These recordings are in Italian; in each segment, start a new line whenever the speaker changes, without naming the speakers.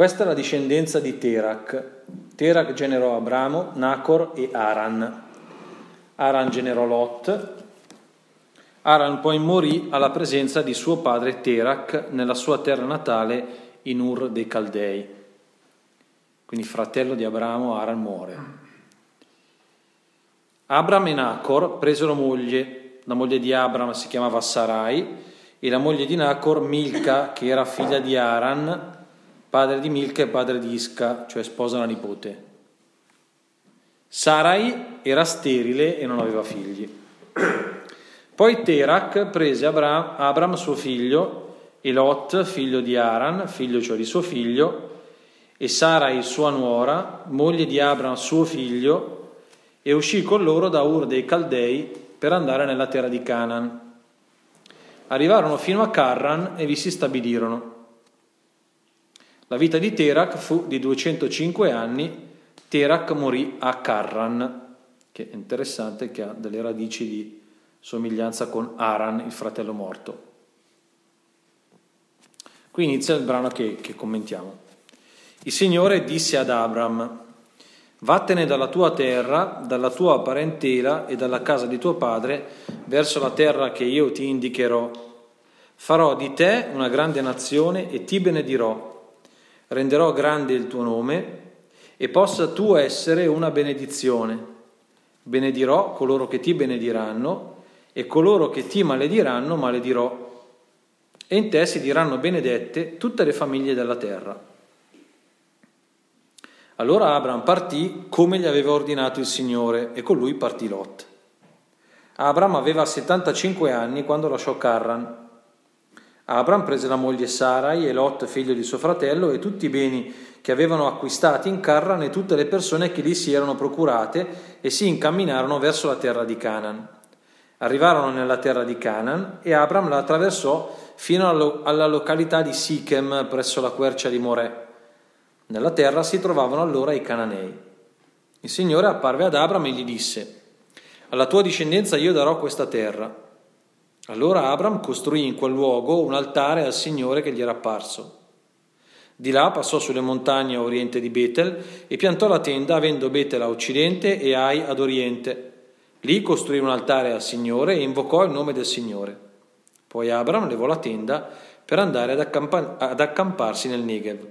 Questa è la discendenza di Terak. Terak generò Abramo, Nacor e Aran. Aran generò Lot. Aran poi morì alla presenza di suo padre Terak nella sua terra natale in Ur dei Caldei. Quindi fratello di Abramo, Aran muore. Abram e Nacor presero moglie. La moglie di Abram si chiamava Sarai e la moglie di Nacor Milca, che era figlia di Aran, padre di Milca e padre di Isca, cioè sposa la nipote. Sarai era sterile e non aveva figli. Poi Terak prese Abram, Abram suo figlio, e Lot, figlio di Aran, figlio cioè di suo figlio, e Sarai sua nuora, moglie di Abram suo figlio, e uscì con loro da Ur dei Caldei per andare nella terra di Canaan. Arrivarono fino a Carran e vi si stabilirono. La vita di Terak fu di 205 anni Terak morì a Karran, che è interessante, che ha delle radici di somiglianza con Aran, il fratello morto. Qui inizia il brano che, che commentiamo. Il Signore disse ad Abram, Vattene dalla tua terra, dalla tua parentela e dalla casa di tuo padre verso la terra che io ti indicherò. Farò di te una grande nazione e ti benedirò. Renderò grande il tuo nome e possa tu essere una benedizione. Benedirò coloro che ti benediranno e coloro che ti malediranno maledirò. E in te si diranno benedette tutte le famiglie della terra. Allora Abram partì come gli aveva ordinato il Signore e con lui partì Lot. Abram aveva 75 anni quando lasciò Carran. Abram prese la moglie Sarai e Lot, figlio di suo fratello, e tutti i beni che avevano acquistati in Carran e tutte le persone che lì si erano procurate e si incamminarono verso la terra di Canaan. Arrivarono nella terra di Canaan e Abram la attraversò fino alla località di Sichem presso la quercia di Morè. Nella terra si trovavano allora i cananei. Il Signore apparve ad Abram e gli disse, alla tua discendenza io darò questa terra. Allora Abram costruì in quel luogo un altare al Signore che gli era apparso. Di là passò sulle montagne a oriente di Betel e piantò la tenda avendo Betel a occidente e Ai ad oriente. Lì costruì un altare al Signore e invocò il nome del Signore. Poi Abram levò la tenda per andare ad, accampa- ad accamparsi nel Negev.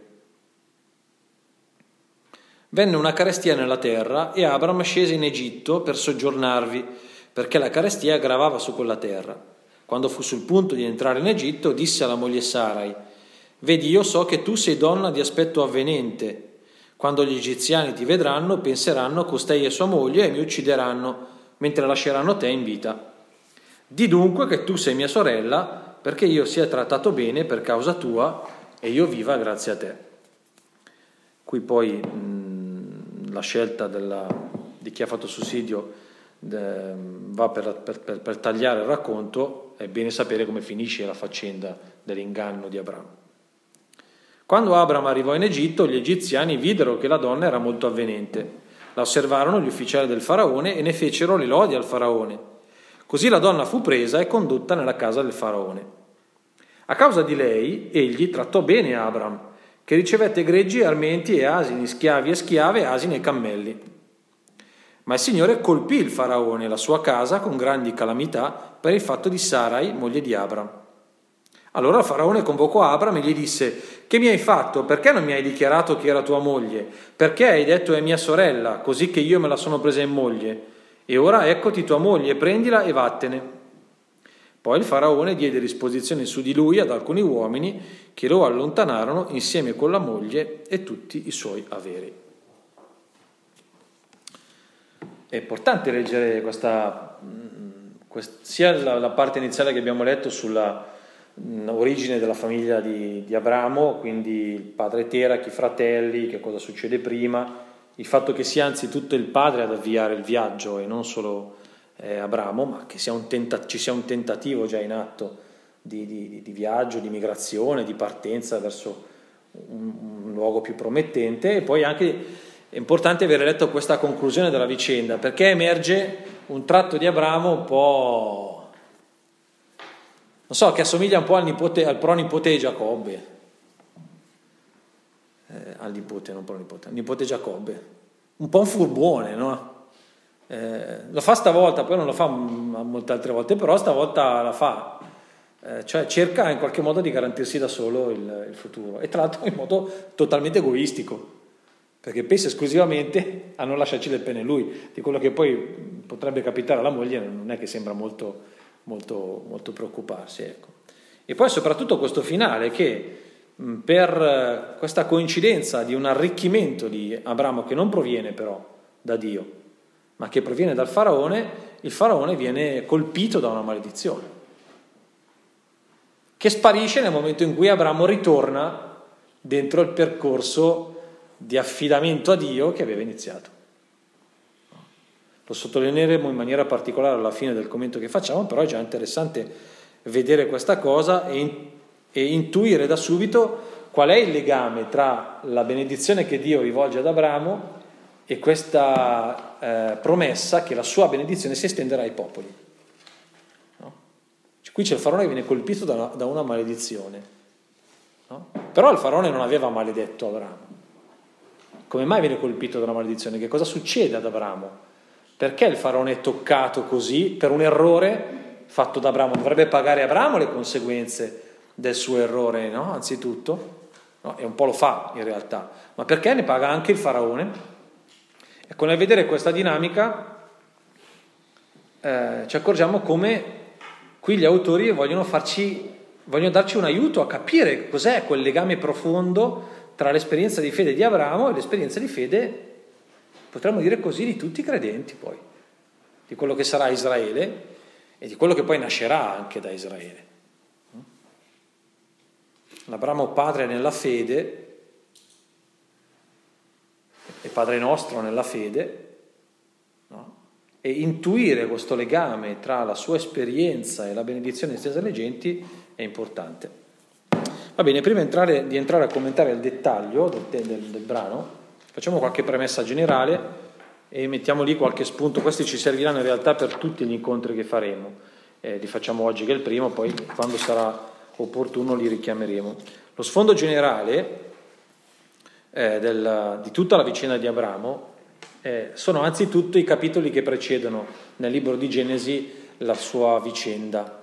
Venne una carestia nella terra e Abram scese in Egitto per soggiornarvi, perché la carestia gravava su quella terra. Quando fu sul punto di entrare in Egitto, disse alla moglie Sarai, Vedi, io so che tu sei donna di aspetto avvenente. Quando gli egiziani ti vedranno, penseranno costei è sua moglie e mi uccideranno, mentre lasceranno te in vita. Di dunque che tu sei mia sorella, perché io sia trattato bene per causa tua e io viva grazie a te. Qui poi mh, la scelta della, di chi ha fatto sussidio de, va per, per, per, per tagliare il racconto, è bene sapere come finisce la faccenda dell'inganno di Abramo. Quando Abram arrivò in Egitto, gli egiziani videro che la donna era molto avvenente. La osservarono gli ufficiali del faraone e ne fecero le lodi al faraone. Così la donna fu presa e condotta nella casa del faraone. A causa di lei, egli trattò bene Abram, che ricevette greggi, armenti e asini, schiavi e schiave, asini e cammelli. Ma il Signore colpì il faraone e la sua casa con grandi calamità per il fatto di Sarai, moglie di Abram. Allora il faraone convocò Abram e gli disse, che mi hai fatto? Perché non mi hai dichiarato che era tua moglie? Perché hai detto è mia sorella, così che io me la sono presa in moglie? E ora eccoti tua moglie, prendila e vattene. Poi il faraone diede disposizione su di lui ad alcuni uomini che lo allontanarono insieme con la moglie e tutti i suoi averi. È importante leggere questa, mm, sia la parte iniziale che abbiamo letto sulla origine della famiglia di, di, Abramo, quindi il padre Terach, i fratelli, che cosa succede prima, il fatto che sia anzitutto il padre ad avviare il viaggio e non solo eh, Abramo, ma che sia tenta- ci sia un tentativo già in atto di, di, di, viaggio, di migrazione, di partenza verso un, un luogo più promettente e poi anche è importante aver letto questa conclusione della vicenda perché emerge un tratto di Abramo un po' non so, che assomiglia un po' al, nipote, al pronipote Giacobbe. Eh, al nipote, non nipote, al nipote Giacobbe, un po' un furbuone, no? Eh, lo fa stavolta, poi non lo fa molte altre volte, però stavolta la fa, eh, cioè cerca in qualche modo di garantirsi da solo il, il futuro e tra l'altro in modo totalmente egoistico, perché pensa esclusivamente a non lasciarci del pene lui, di quello che poi potrebbe capitare alla moglie non è che sembra molto, molto, molto preoccuparsi. Ecco. E poi soprattutto questo finale che per questa coincidenza di un arricchimento di Abramo che non proviene però da Dio, ma che proviene dal faraone, il faraone viene colpito da una maledizione, che sparisce nel momento in cui Abramo ritorna dentro il percorso di affidamento a Dio che aveva iniziato. Lo sottolineeremo in maniera particolare alla fine del commento che facciamo, però è già interessante vedere questa cosa e, e intuire da subito qual è il legame tra la benedizione che Dio rivolge ad Abramo e questa eh, promessa che la sua benedizione si estenderà ai popoli. No? Qui c'è il faraone che viene colpito da una, da una maledizione. No? Però il faraone non aveva maledetto Abramo. Come mai viene colpito da una maledizione? Che cosa succede ad Abramo? Perché il faraone è toccato così per un errore fatto da Abramo? Dovrebbe pagare Abramo le conseguenze del suo errore, no? Anzitutto. No? E un po' lo fa in realtà. Ma perché ne paga anche il faraone? Ecco, nel vedere questa dinamica eh, ci accorgiamo come qui gli autori vogliono, farci, vogliono darci un aiuto a capire cos'è quel legame profondo tra l'esperienza di fede di Abramo e l'esperienza di fede, potremmo dire così, di tutti i credenti poi, di quello che sarà Israele e di quello che poi nascerà anche da Israele. L'Abramo padre nella fede e Padre nostro nella fede, no? e intuire questo legame tra la sua esperienza e la benedizione estesa alle genti è importante. Va bene, prima entrare, di entrare a commentare il dettaglio del, del, del brano, facciamo qualche premessa generale e mettiamo lì qualche spunto. Questi ci serviranno in realtà per tutti gli incontri che faremo. Eh, li facciamo oggi che è il primo, poi quando sarà opportuno li richiameremo. Lo sfondo generale eh, del, di tutta la vicenda di Abramo eh, sono anzitutto i capitoli che precedono nel libro di Genesi la sua vicenda.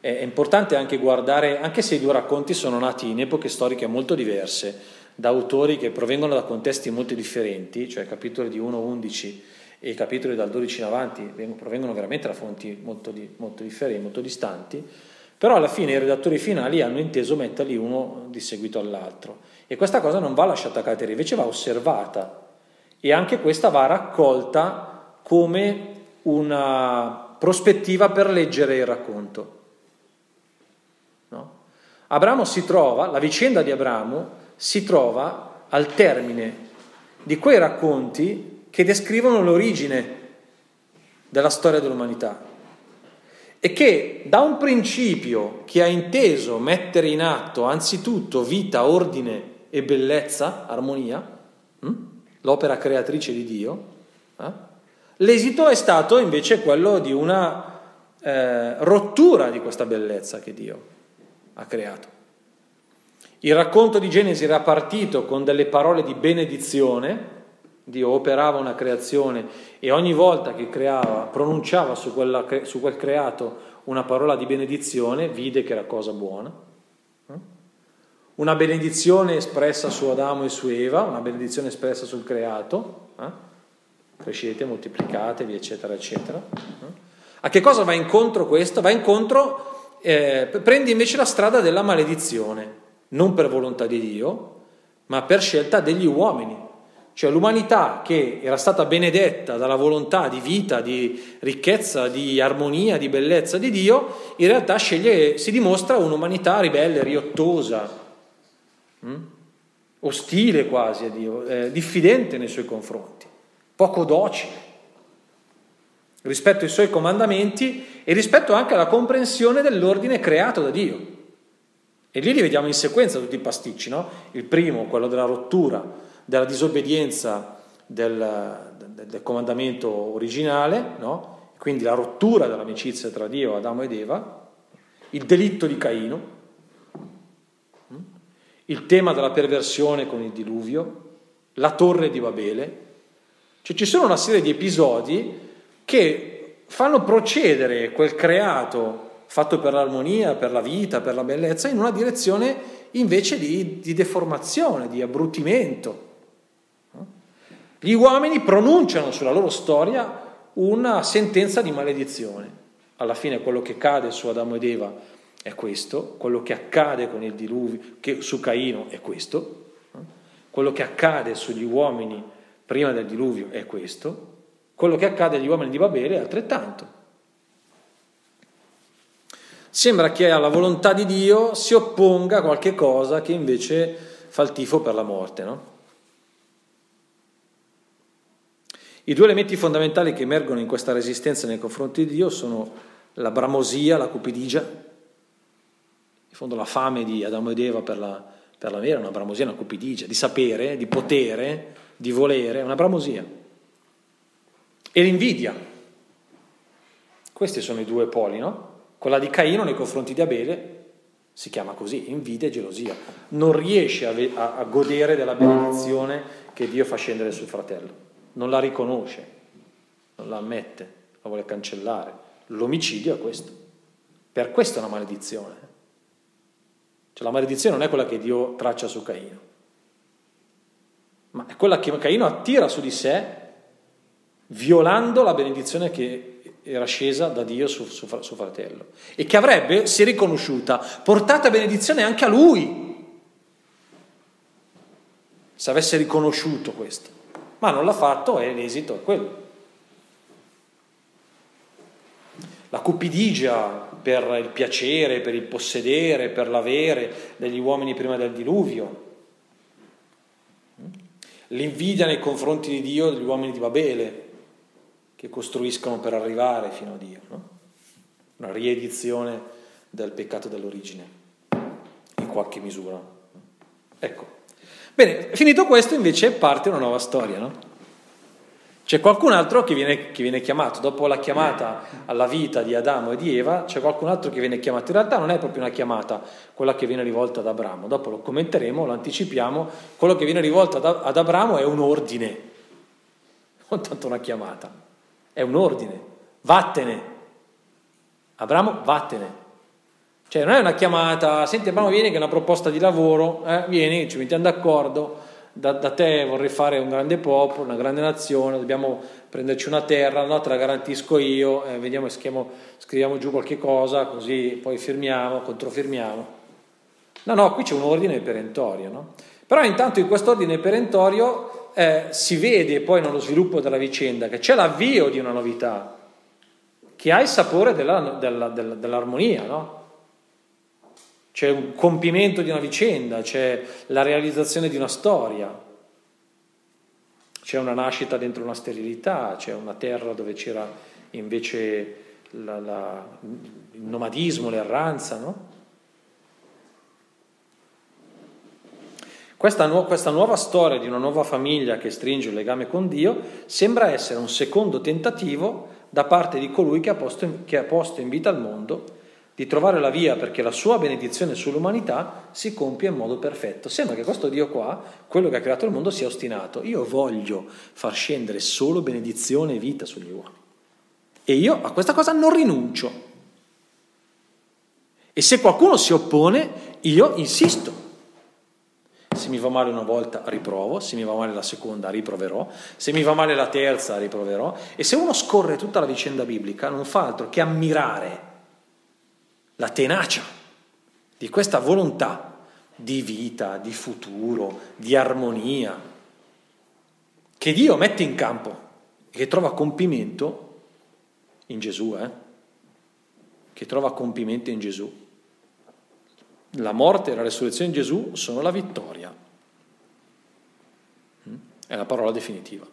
È importante anche guardare, anche se i due racconti sono nati in epoche storiche molto diverse, da autori che provengono da contesti molto differenti, cioè capitoli di 1-11 e capitoli dal 12 in avanti provengono veramente da fonti molto, di, molto differenti, molto distanti, però alla fine i redattori finali hanno inteso metterli uno di seguito all'altro. E questa cosa non va lasciata cadere, invece va osservata e anche questa va raccolta come una prospettiva per leggere il racconto. Abramo si trova, la vicenda di Abramo si trova al termine di quei racconti che descrivono l'origine della storia dell'umanità e che da un principio che ha inteso mettere in atto anzitutto vita, ordine e bellezza, armonia, hm? l'opera creatrice di Dio, eh? l'esito è stato invece quello di una eh, rottura di questa bellezza che Dio ha creato. Il racconto di Genesi era partito con delle parole di benedizione, Dio operava una creazione e ogni volta che creava, pronunciava su, quella, su quel creato una parola di benedizione, vide che era cosa buona una benedizione espressa su Adamo e su Eva, una benedizione espressa sul creato, eh? crescete, moltiplicatevi, eccetera, eccetera. Eh? A che cosa va incontro questo? Va incontro, eh, prende invece la strada della maledizione, non per volontà di Dio, ma per scelta degli uomini. Cioè l'umanità che era stata benedetta dalla volontà di vita, di ricchezza, di armonia, di bellezza di Dio, in realtà sceglie, si dimostra un'umanità ribelle, riottosa, Mm? ostile quasi a Dio, eh, diffidente nei suoi confronti, poco docile rispetto ai suoi comandamenti e rispetto anche alla comprensione dell'ordine creato da Dio. E lì li vediamo in sequenza tutti i pasticci, no? Il primo, quello della rottura, della disobbedienza del, del, comandamento originale, no? quindi la rottura dell'amicizia tra Dio, Adamo ed Eva, il delitto di Caino, il tema della perversione con il diluvio, la torre di Babele. Cioè ci sono una serie di episodi che fanno procedere quel creato fatto per l'armonia, per la vita, per la bellezza, in una direzione invece di, di deformazione, di abbruttimento. Gli uomini pronunciano sulla loro storia una sentenza di maledizione. Alla fine quello che cade su Adamo ed Eva è questo, quello che accade con il diluvio, che su Caino è questo, quello che accade sugli uomini prima del diluvio è questo, quello che accade agli uomini di Babele è altrettanto. Sembra che alla volontà di Dio si opponga qualche cosa che invece fa il tifo per la morte, no? I due elementi fondamentali che emergono in questa resistenza nei confronti di Dio sono la bramosia, la cupidigia, in fondo la fame di Adamo ed Eva per la, per la vera, una bramosia, una cupidigia, di sapere, di potere, di volere, una bramosia. E l'invidia. Questi sono i due poli, no? Quella di Caino nei confronti di Abele si chiama così, invidia e gelosia. Non riesce a, a, a godere della benedizione che Dio fa scendere sul fratello non la riconosce, non la ammette, la vuole cancellare. L'omicidio è questo. Per questo è una maledizione. Cioè la maledizione non è quella che Dio traccia su Caino, ma è quella che Caino attira su di sé violando la benedizione che era scesa da Dio su suo fratello e che avrebbe, se riconosciuta, portato benedizione anche a lui, se avesse riconosciuto questo. Ma non l'ha fatto e l'esito è quello. La cupidigia per il piacere, per il possedere, per l'avere degli uomini prima del diluvio, l'invidia nei confronti di Dio degli uomini di Babele che costruiscono per arrivare fino a Dio, no? una riedizione del peccato dell'origine, in qualche misura. Ecco, Bene, finito questo invece parte una nuova storia, no? C'è qualcun altro che viene, che viene, chiamato, dopo la chiamata alla vita di Adamo e di Eva, c'è qualcun altro che viene chiamato. In realtà non è proprio una chiamata quella che viene rivolta ad Abramo, dopo lo commenteremo, lo anticipiamo, quello che viene rivolto ad, Abramo è un ordine, non tanto una chiamata, è un ordine, vattene. Abramo, vattene. Cioè non è una chiamata, senti Abramo vieni che è una proposta di lavoro, eh, vieni, ci mettiamo d'accordo, da, da, te vorrei fare un grande popolo, una grande nazione, dobbiamo prenderci una terra, no, te la garantisco io, eh, vediamo, scriviamo, scriviamo giù qualche cosa, così poi firmiamo, controfirmiamo. No, no, qui c'è un ordine perentorio, no? Però intanto in questo ordine perentorio eh, si vede poi nello sviluppo della vicenda che c'è l'avvio di una novità, che ha il sapore della, della, della, dell'armonia, no? c'è un compimento di una vicenda, c'è la realizzazione di una storia, c'è una nascita dentro una sterilità, c'è una terra dove c'era invece la, la, il nomadismo, l'erranza, no? Questa, nu- questa, nuova storia di una nuova famiglia che stringe il legame con Dio sembra essere un secondo tentativo da parte di colui che ha posto in, che ha posto in vita al mondo di trovare la via perché la sua benedizione sull'umanità si compie in modo perfetto. Sembra che questo Dio qua, quello che ha creato il mondo, sia ostinato. Io voglio far scendere solo benedizione e vita sugli uomini. E io a questa cosa non rinuncio. E se qualcuno si oppone, io insisto. Se mi va male una volta riprovo, se mi va male la seconda riproverò, se mi va male la terza riproverò. E se uno scorre tutta la vicenda biblica non fa altro che ammirare la tenacia di questa volontà di vita, di futuro, di armonia, che Dio mette in campo e che trova compimento in Gesù, eh? che trova compimento in Gesù. La morte e la resurrezione in Gesù sono la vittoria. Mm? È la parola definitiva.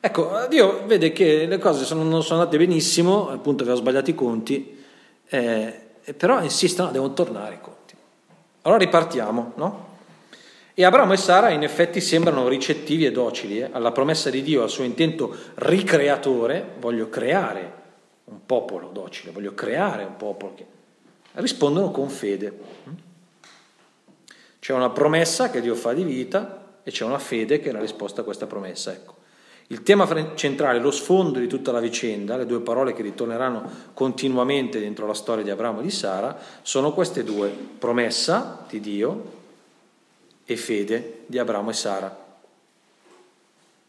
Ecco, Dio vede che le cose sono, non sono andate benissimo, appunto aveva sbagliato i conti, eh, però insiste, no, devono tornare i conti. Allora ripartiamo, no? E Abramo e Sara in effetti sembrano ricettivi e docili eh, alla promessa di Dio, al suo intento ricreatore, voglio creare un popolo docile, voglio creare un popolo che... Rispondono con fede. C'è una promessa che Dio fa di vita e c'è una fede che è la risposta a questa promessa. Ecco. Il tema centrale, lo sfondo di tutta la vicenda, le due parole che ritorneranno continuamente dentro la storia di Abramo e di Sara, sono queste due, promessa di Dio e fede di Abramo e Sara,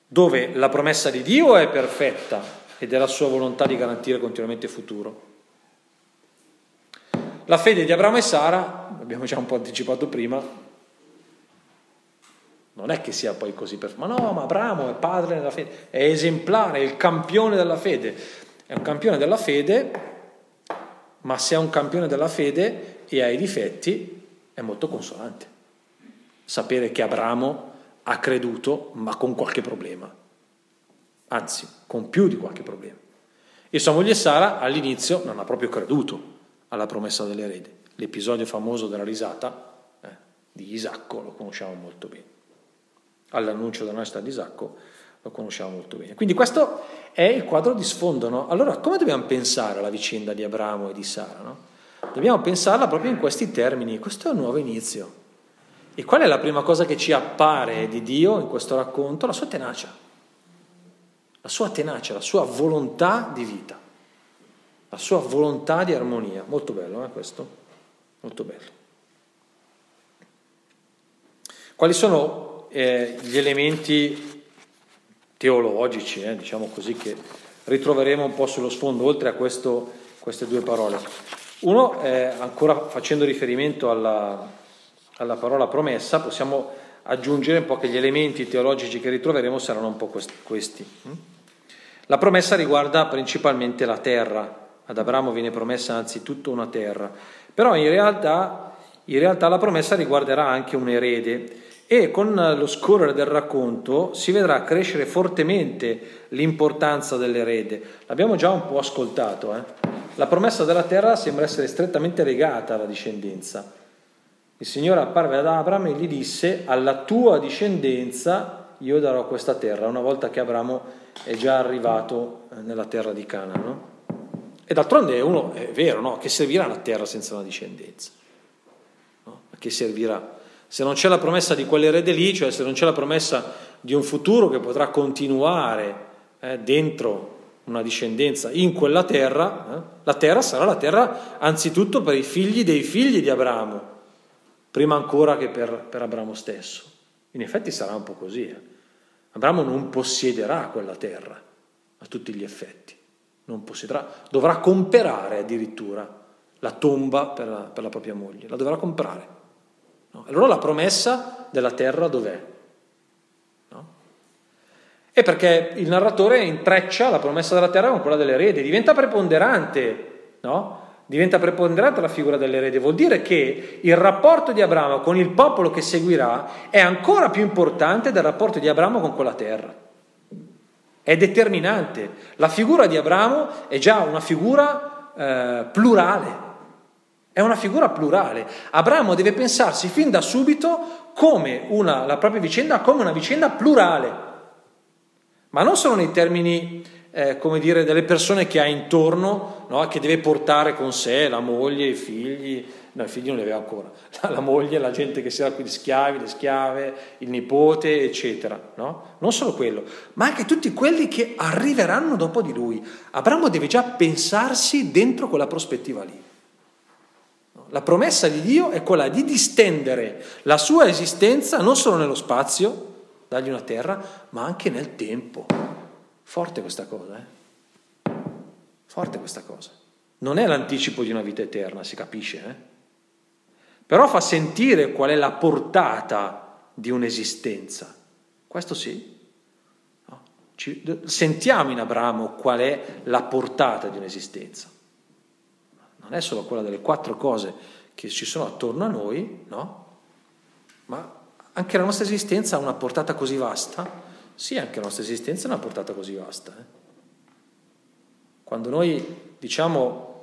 dove la promessa di Dio è perfetta ed è la sua volontà di garantire continuamente futuro. La fede di Abramo e Sara, abbiamo già un po' anticipato prima, non è che sia poi così perfetto, ma no, ma Abramo è padre della fede, è esemplare, è il campione della fede. È un campione della fede, ma se è un campione della fede e ha i difetti, è molto consolante. Sapere che Abramo ha creduto, ma con qualche problema. Anzi, con più di qualche problema. E sua moglie Sara all'inizio non ha proprio creduto alla promessa dell'erede. L'episodio famoso della risata eh, di Isacco lo conosciamo molto bene all'annuncio della nascita di Isacco, lo conosciamo molto bene. Quindi questo è il quadro di sfondo. No? Allora, come dobbiamo pensare alla vicenda di Abramo e di Sara? No? Dobbiamo pensarla proprio in questi termini. Questo è un nuovo inizio. E qual è la prima cosa che ci appare di Dio in questo racconto? La sua tenacia. La sua tenacia, la sua volontà di vita. La sua volontà di armonia. Molto bello, eh, questo? Molto bello. Quali sono eh, gli elementi teologici, eh, diciamo così, che ritroveremo un po' sullo sfondo, oltre a questo, queste due parole. Uno, eh, ancora facendo riferimento alla, alla parola promessa, possiamo aggiungere un po' che gli elementi teologici che ritroveremo saranno un po' questi. La promessa riguarda principalmente la terra. Ad Abramo viene promessa anzitutto una terra, però in realtà, in realtà la promessa riguarderà anche un erede e con lo scorrere del racconto si vedrà crescere fortemente l'importanza dell'erede. L'abbiamo già un po' ascoltato. Eh? La promessa della terra sembra essere strettamente legata alla discendenza. Il Signore apparve ad Abramo e gli disse, alla tua discendenza io darò questa terra, una volta che Abramo è già arrivato eh, nella terra di Cana. No? E d'altronde uno è vero, no? Che servirà una terra senza una discendenza? No? A che servirà? se non c'è la promessa di quell'erede lì, cioè se non c'è la promessa di un futuro che potrà continuare eh, dentro una discendenza in quella terra, eh, la terra sarà la terra anzitutto per i figli dei figli di Abramo, prima ancora che per, per Abramo stesso. In effetti sarà un po' così. Eh. Abramo non possiederà quella terra a tutti gli effetti, non possiederà, dovrà comprare addirittura la tomba per la, per la propria moglie, la dovrà comprare. No? Allora la promessa della terra dov'è? È perché il narratore intreccia la promessa della terra con quella dell'erede, diventa preponderante, no? Diventa preponderante la figura dell'erede, vuol dire che il rapporto di Abramo con il popolo che seguirà è ancora più importante del rapporto di Abramo con quella terra. È determinante. La figura di Abramo è già una figura eh, plurale, è una figura plurale. Abramo deve pensarsi fin da subito come una, la propria vicenda come una vicenda plurale, ma non solo nei termini, eh, come dire, delle persone che ha intorno, no? che deve portare con sé, la moglie, i figli, no, i figli non li aveva ancora, la, moglie, la gente che si era qui, gli schiavi, le schiave, il nipote, eccetera. No? Non solo quello, ma anche tutti quelli che arriveranno dopo di lui. Abramo deve già pensarsi dentro quella prospettiva lì. La promessa di Dio è quella di distendere la sua esistenza non solo nello spazio, dargli una terra, ma anche nel tempo. Forte questa cosa, eh? Forte questa cosa. Non è l'anticipo di una vita eterna, si capisce, eh? Però fa sentire qual è la portata di un'esistenza. Questo sì. No? Ci, sentiamo in Abramo qual è la portata di un'esistenza non è solo quella delle quattro cose che ci sono attorno a noi, no? Ma anche la nostra esistenza ha una portata così vasta? Sì, anche la nostra esistenza ha una portata così vasta. Eh? Quando noi diciamo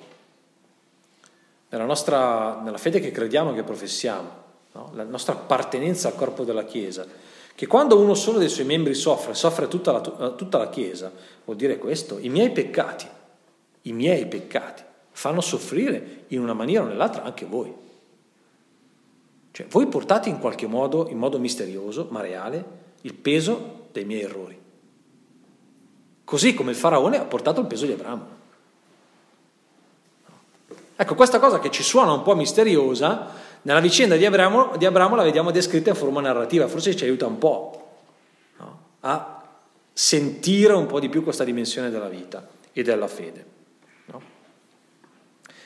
nella, nostra, nella fede che crediamo e che professiamo, no? la nostra appartenenza al corpo della Chiesa, che quando uno solo dei suoi membri soffre, soffre tutta la, tutta la Chiesa, vuol dire questo, i miei peccati, i miei peccati fanno soffrire in una maniera o nell'altra anche voi. Cioè, voi portate in qualche modo, in modo misterioso, ma reale, il peso dei miei errori. Così come il faraone ha portato il peso di Abramo. Ecco, questa cosa che ci suona un po' misteriosa, nella vicenda di Abramo, di Abramo la vediamo descritta in forma narrativa, forse ci aiuta un po' no? a sentire un po' di più questa dimensione della vita e della fede. No?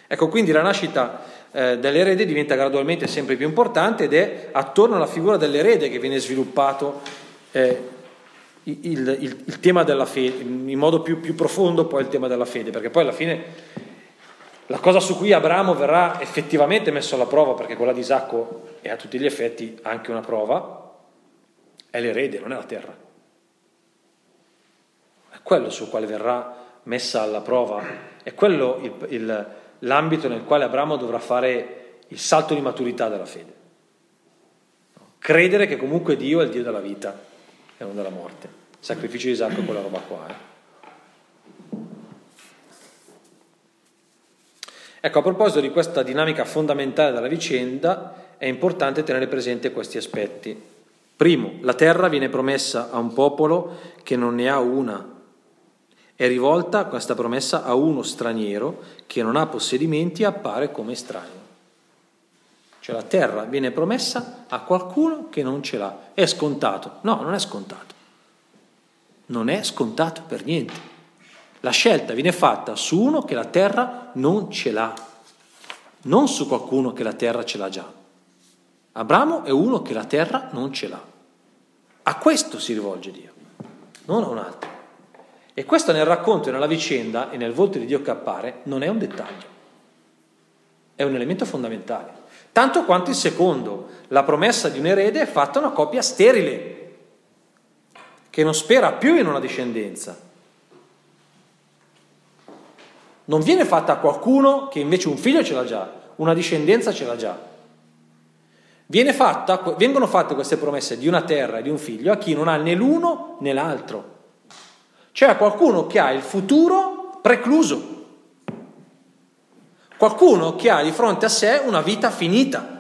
Ecco, quindi la nascita eh, dell'erede diventa gradualmente sempre più importante ed è attorno alla figura dell'erede che viene sviluppato eh, il, il, il, tema della fede, in modo più, più profondo poi il tema della fede, perché poi alla fine la cosa su cui Abramo verrà effettivamente messo alla prova, perché quella di Isacco è a tutti gli effetti anche una prova, è l'erede, non è la terra. È quello sul quale verrà messa alla prova, è quello il, il, l'ambito nel quale Abramo dovrà fare il salto di maturità della fede. Credere che comunque Dio è il Dio della vita e non della morte. Sacrificio di Isacco è quella roba qua. Eh. Ecco, a proposito di questa dinamica fondamentale della vicenda, è importante tenere presente questi aspetti. Primo, la terra viene promessa a un popolo che non ne ha una. È rivolta questa promessa a uno straniero che non ha possedimenti e appare come estraneo. Cioè la terra viene promessa a qualcuno che non ce l'ha. È scontato? No, non è scontato. Non è scontato per niente. La scelta viene fatta su uno che la terra non ce l'ha, non su qualcuno che la terra ce l'ha già. Abramo è uno che la terra non ce l'ha. A questo si rivolge Dio, non a un altro. E questo nel racconto e nella vicenda e nel volto di Dio che appare non è un dettaglio, è un elemento fondamentale. Tanto quanto il secondo, la promessa di un erede è fatta a una coppia sterile, che non spera più in una discendenza, non viene fatta a qualcuno che invece un figlio ce l'ha già, una discendenza ce l'ha già. Fatta, vengono fatte queste promesse di una terra e di un figlio a chi non ha né l'uno né l'altro, cioè a qualcuno che ha il futuro precluso, qualcuno che ha di fronte a sé una vita finita.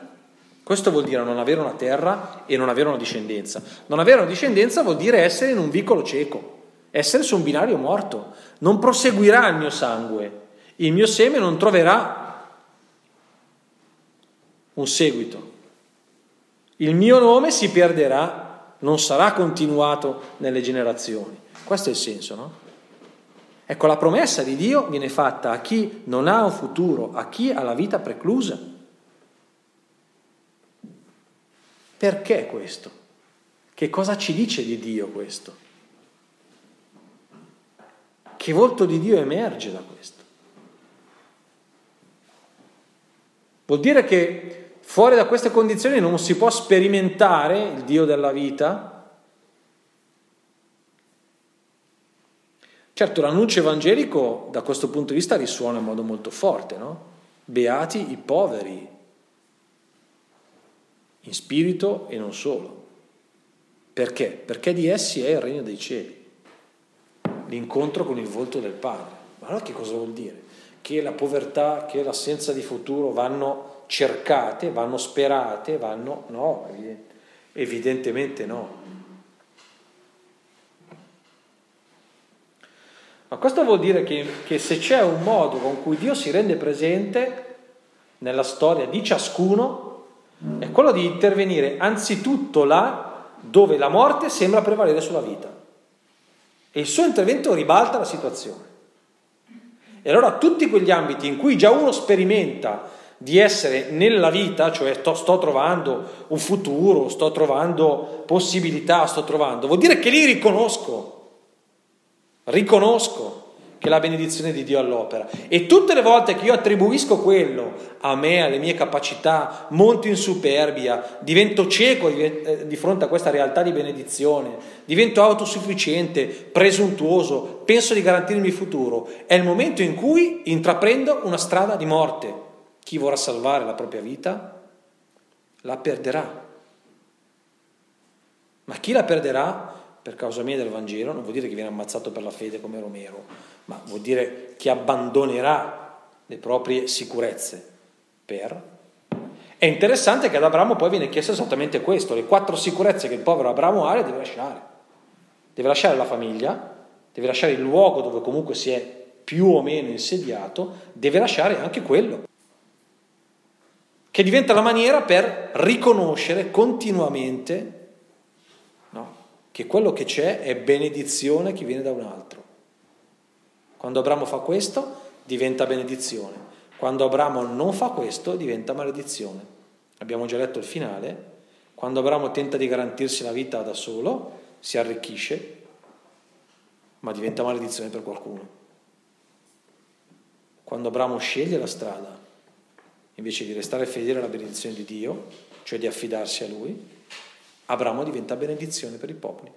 Questo vuol dire non avere una terra e non avere una discendenza. Non avere una discendenza vuol dire essere in un vicolo cieco essere su un binario morto, non proseguirà il mio sangue, il mio seme non troverà un seguito, il mio nome si perderà, non sarà continuato nelle generazioni. Questo è il senso, no? Ecco, la promessa di Dio viene fatta a chi non ha un futuro, a chi ha la vita preclusa. Perché questo? Che cosa ci dice di Dio questo? Che volto di Dio emerge da questo? Vuol dire che fuori da queste condizioni non si può sperimentare il Dio della vita? Certo, l'annuncio evangelico da questo punto di vista risuona in modo molto forte, no? Beati i poveri, in spirito e non solo. Perché? Perché di essi è il regno dei cieli l'incontro con il volto del Padre. Ma allora che cosa vuol dire? Che la povertà, che l'assenza di futuro vanno cercate, vanno sperate, vanno... No, evidentemente no. Ma questo vuol dire che, che, se c'è un modo con cui Dio si rende presente nella storia di ciascuno, è quello di intervenire anzitutto là dove la morte sembra prevalere sulla vita. E il suo intervento ribalta la situazione. E allora tutti quegli ambiti in cui già uno sperimenta di essere nella vita, cioè sto, sto, trovando un futuro, sto trovando possibilità, sto trovando, vuol dire che lì riconosco, riconosco che la benedizione di Dio all'opera. E tutte le volte che io attribuisco quello a me, alle mie capacità, monto in superbia, divento cieco eh, di fronte a questa realtà di benedizione, divento autosufficiente, presuntuoso, penso di garantirmi il futuro, è il momento in cui intraprendo una strada di morte. Chi vorrà salvare la propria vita la perderà. Ma chi la perderà per causa mia del Vangelo non vuol dire che viene ammazzato per la fede come Romero, ma vuol dire che abbandonerà le proprie sicurezze per... È interessante che ad Abramo poi viene chiesto esattamente questo, le quattro sicurezze che il povero Abramo ha le deve lasciare. Deve lasciare la famiglia, deve lasciare il luogo dove comunque si è più o meno insediato, deve lasciare anche quello, che diventa la maniera per riconoscere continuamente che quello che c'è è benedizione che viene da un altro. Quando Abramo fa questo, diventa benedizione. Quando Abramo non fa questo, diventa maledizione. Abbiamo già letto il finale. Quando Abramo tenta di garantirsi la vita da solo, si arricchisce, ma diventa maledizione per qualcuno. Quando Abramo sceglie la strada, invece di restare fedele alla benedizione di Dio, cioè di affidarsi a Lui, Abramo diventa benedizione per i popoli.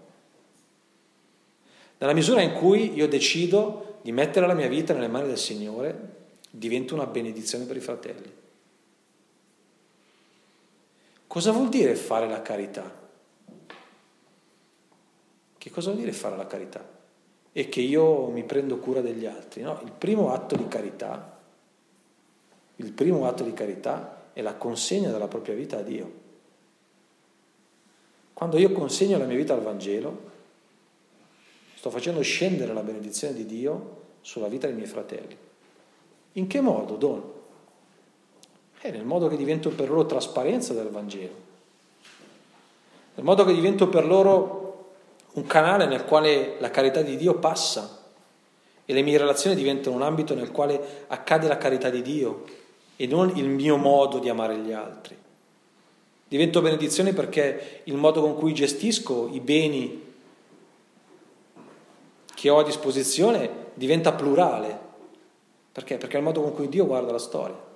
Nella misura in cui io decido di mettere la mia vita nelle mani del Signore, divento una benedizione per i fratelli. Cosa vuol dire fare la carità? Che cosa vuol dire fare la carità? E che io mi prendo cura degli altri. No? Il primo atto di carità, il primo atto di carità è la consegna della propria vita a Dio. Quando io consegno la mia vita al Vangelo, sto facendo scendere la benedizione di Dio sulla vita dei miei fratelli. In che modo dono? Eh, nel modo che divento per loro trasparenza del Vangelo, nel modo che divento per loro un canale nel quale la carità di Dio passa e le mie relazioni diventano un ambito nel quale accade la carità di Dio e non il mio modo di amare gli altri. Divento benedizione perché il modo con cui gestisco i beni che ho a disposizione diventa plurale. Perché? Perché è il modo con cui Dio guarda la storia.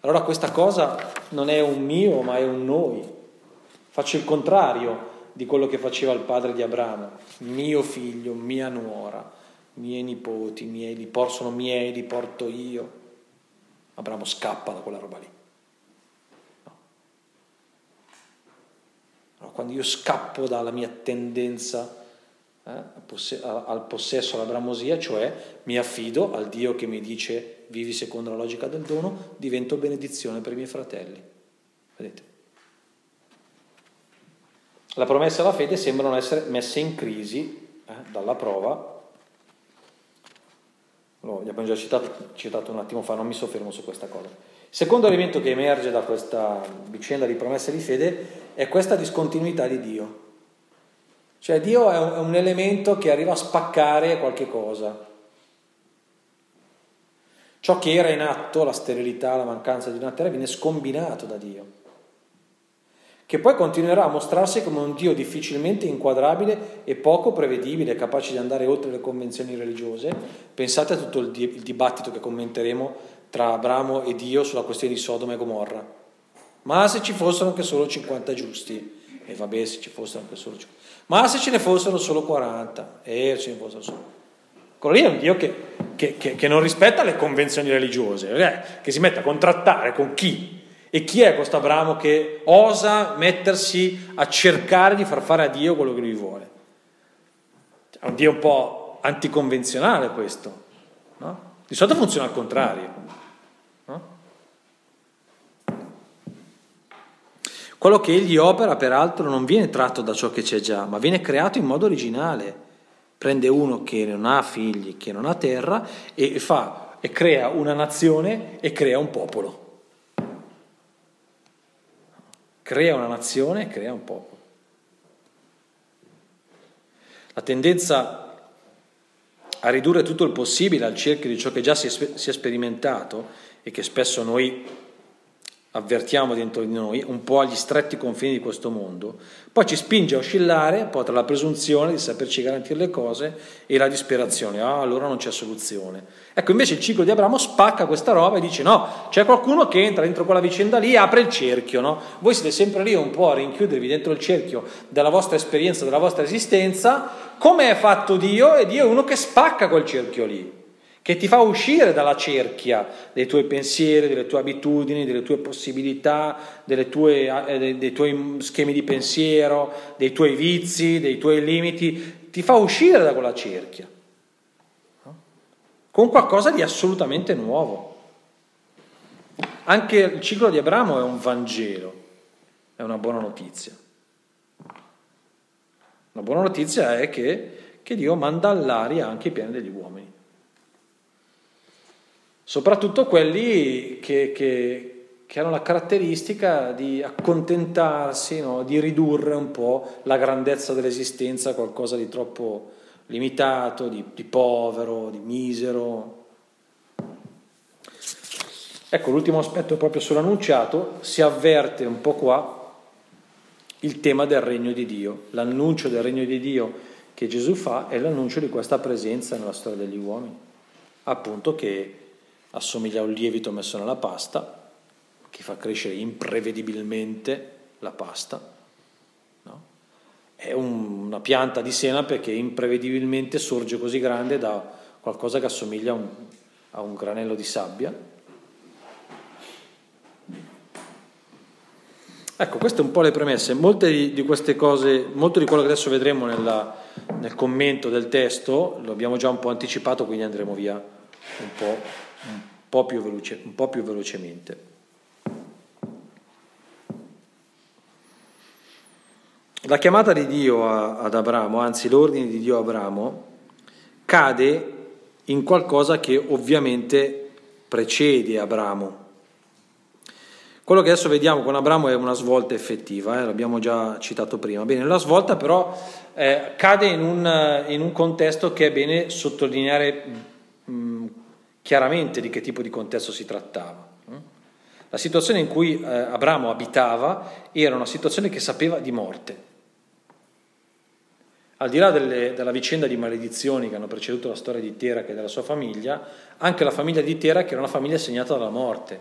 Allora questa cosa non è un mio, ma è un noi. Faccio il contrario di quello che faceva il padre di Abramo, mio figlio, mia nuora, miei nipoti, miei, li por, sono miei, li porto io. Abramo scappa da quella roba lì. No. Allora, quando io scappo dalla mia tendenza eh, al possesso, alla bramosia, cioè mi affido al Dio che mi dice vivi secondo la logica del dono, divento benedizione per i miei fratelli. Vedete? La promessa e la fede sembrano essere messe in crisi eh, dalla prova. Lo abbiamo già citato, citato un attimo fa, non mi soffermo su questa cosa. Secondo elemento che emerge da questa vicenda di promessa di fede è questa discontinuità di Dio. Cioè Dio è un, elemento che arriva a spaccare qualche cosa. Ciò che era in atto, la sterilità, la mancanza di una terra, viene scombinato da Dio che poi continuerà a mostrarsi come un Dio difficilmente inquadrabile e poco prevedibile, capace di andare oltre le convenzioni religiose. Pensate a tutto il dibattito che commenteremo tra Abramo e Dio sulla questione di Sodoma e Gomorra. Ma se ci fossero anche solo 50 giusti, e vabbè se ci fossero anche solo 50, ma se ce ne fossero solo 40, e ce ne fossero solo... Quello lì è un Dio che, che, che, che non rispetta le convenzioni religiose, eh? che si mette a contrattare con chi e chi è questo Abramo che osa mettersi a cercare di far fare a Dio quello che lui vuole? È un Dio un po' anticonvenzionale questo, no? Di solito funziona al contrario. Quello che egli opera, peraltro, non viene tratto da ciò che c'è già, ma viene creato in modo originale. Prende uno che non ha figli, che non ha terra, e, fa, e crea una nazione e crea un popolo. crea una nazione e crea un popolo. La tendenza a ridurre tutto il possibile al cerchio di ciò che già si è sperimentato e che spesso noi avvertiamo dentro di noi, un po' agli stretti confini di questo mondo, poi ci spinge a oscillare un po' tra la presunzione di saperci garantire le cose e la disperazione, ah allora non c'è soluzione. Ecco invece il ciclo di Abramo spacca questa roba e dice no, c'è qualcuno che entra dentro quella vicenda lì, apre il cerchio, no? Voi siete sempre lì un po' a rinchiudervi dentro il cerchio della vostra esperienza, della vostra esistenza, come è fatto Dio e Dio è uno che spacca quel cerchio lì che ti fa uscire dalla cerchia dei tuoi pensieri, delle tue abitudini, delle tue possibilità, tue, eh, dei tuoi schemi di pensiero, dei tuoi vizi, dei tuoi limiti, ti fa uscire da quella cerchia con qualcosa di assolutamente nuovo. Anche il ciclo di Abramo è un Vangelo, è una buona notizia. La buona notizia è che, che Dio manda all'aria anche i piani degli uomini. Soprattutto quelli che, che, che hanno la caratteristica di accontentarsi, no? di ridurre un po' la grandezza dell'esistenza a qualcosa di troppo limitato, di, di povero, di misero. Ecco, l'ultimo aspetto proprio sull'annunciato, si avverte un po' qua il tema del regno di Dio, l'annuncio del regno di Dio che Gesù fa è l'annuncio di questa presenza nella storia degli uomini, appunto che assomiglia a un lievito messo nella pasta, che fa crescere imprevedibilmente la pasta, no? è un, una pianta di senape che imprevedibilmente sorge così grande da qualcosa che assomiglia a un, a un granello di sabbia Ecco, queste un po' le premesse. Molte di, queste cose, molto di quello che adesso vedremo nella, nel commento del testo, lo abbiamo già un po' anticipato, quindi andremo via un po', un po più, veloce, un po più velocemente. La chiamata di Dio a, ad Abramo, anzi l'ordine di Dio a Abramo, cade in qualcosa che ovviamente precede Abramo quello che adesso vediamo con Abramo è una svolta effettiva, eh, l'abbiamo già citato prima. Bene, la svolta però eh, cade in un, in un, contesto che è bene sottolineare chiaramente di che tipo di contesto si trattava. Mm? La situazione in cui eh, Abramo abitava era una situazione che sapeva di morte. Al di là delle, della vicenda di maledizioni che hanno preceduto la storia di Terach e della sua famiglia, anche la famiglia di Terach era una famiglia segnata dalla morte.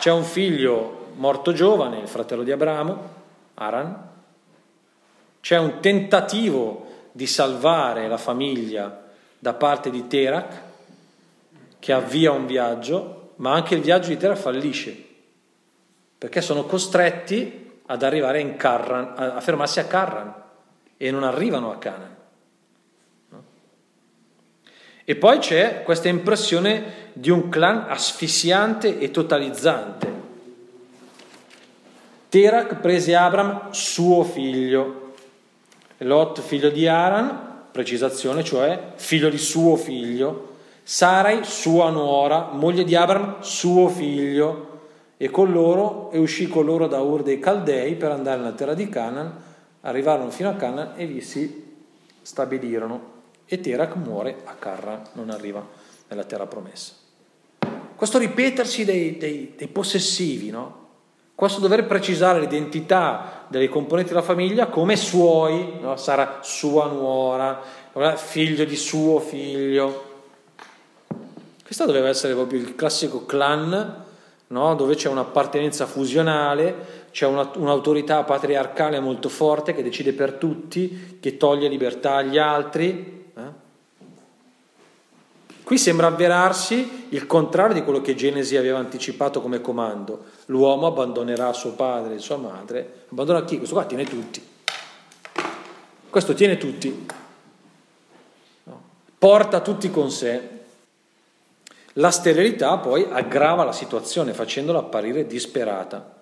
C'è un figlio morto giovane, il fratello di Abramo, Aran. C'è un tentativo di salvare la famiglia da parte di Terach, che avvia un viaggio, ma anche il viaggio di Terach fallisce, perché sono costretti ad arrivare in Carran, a fermarsi a Carran e non arrivano a Canaan. E poi c'è questa impressione di un clan asfissiante e totalizzante. Terak prese Abram suo figlio, Lot figlio di Aran, precisazione, cioè figlio di suo figlio, Sarai sua nuora, moglie di Abram suo figlio, e con loro e uscì con loro da Ur dei Caldei per andare nella terra di Canaan, arrivarono fino a Canaan e vi si stabilirono e Terak muore a Carra, non arriva nella terra promessa. Questo ripetersi dei, dei, dei possessivi, no? questo dover precisare l'identità dei componenti della famiglia come suoi, no? sarà sua nuora, figlio di suo figlio. Questo doveva essere proprio il classico clan, no? dove c'è un'appartenenza fusionale, c'è una, un'autorità patriarcale molto forte che decide per tutti, che toglie libertà agli altri, Qui sembra avverarsi il contrario di quello che Genesi aveva anticipato come comando. L'uomo abbandonerà suo padre e sua madre. Abbandona chi? Questo qua tiene tutti. Questo tiene tutti. No. Porta tutti con sé. La sterilità poi aggrava la situazione facendola apparire disperata.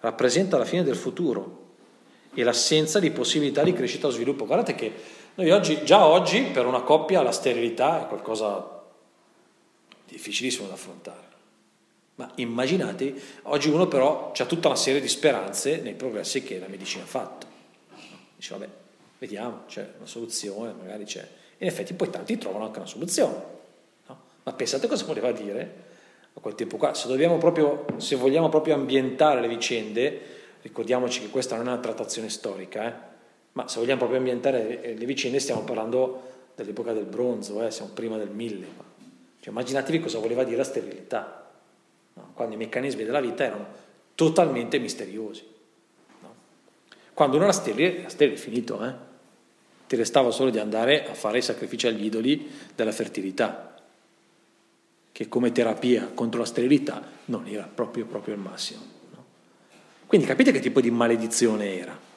Rappresenta la fine del futuro e l'assenza di possibilità di crescita o sviluppo. Guardate che noi oggi, già oggi per una coppia la sterilità è qualcosa difficilissimo da affrontare. Ma immaginate, oggi uno però ha tutta una serie di speranze nei progressi che la medicina ha fatto. Dice, vabbè, vediamo, c'è una soluzione, magari c'è. In effetti poi tanti trovano anche una soluzione. Ma pensate cosa voleva dire a quel tempo qua. Se, proprio, se vogliamo proprio ambientare le vicende, ricordiamoci che questa non è una trattazione storica, eh? ma se vogliamo proprio ambientare le vicende stiamo parlando dell'epoca del bronzo, eh? siamo prima del mille. Cioè, immaginatevi cosa voleva dire la sterilità, no? quando i meccanismi della vita erano totalmente misteriosi. No? Quando uno era sterile, era sterile, finito, eh? ti restava solo di andare a fare i sacrifici agli idoli della fertilità, che come terapia contro la sterilità non era proprio, proprio il massimo. No? Quindi capite che tipo di maledizione era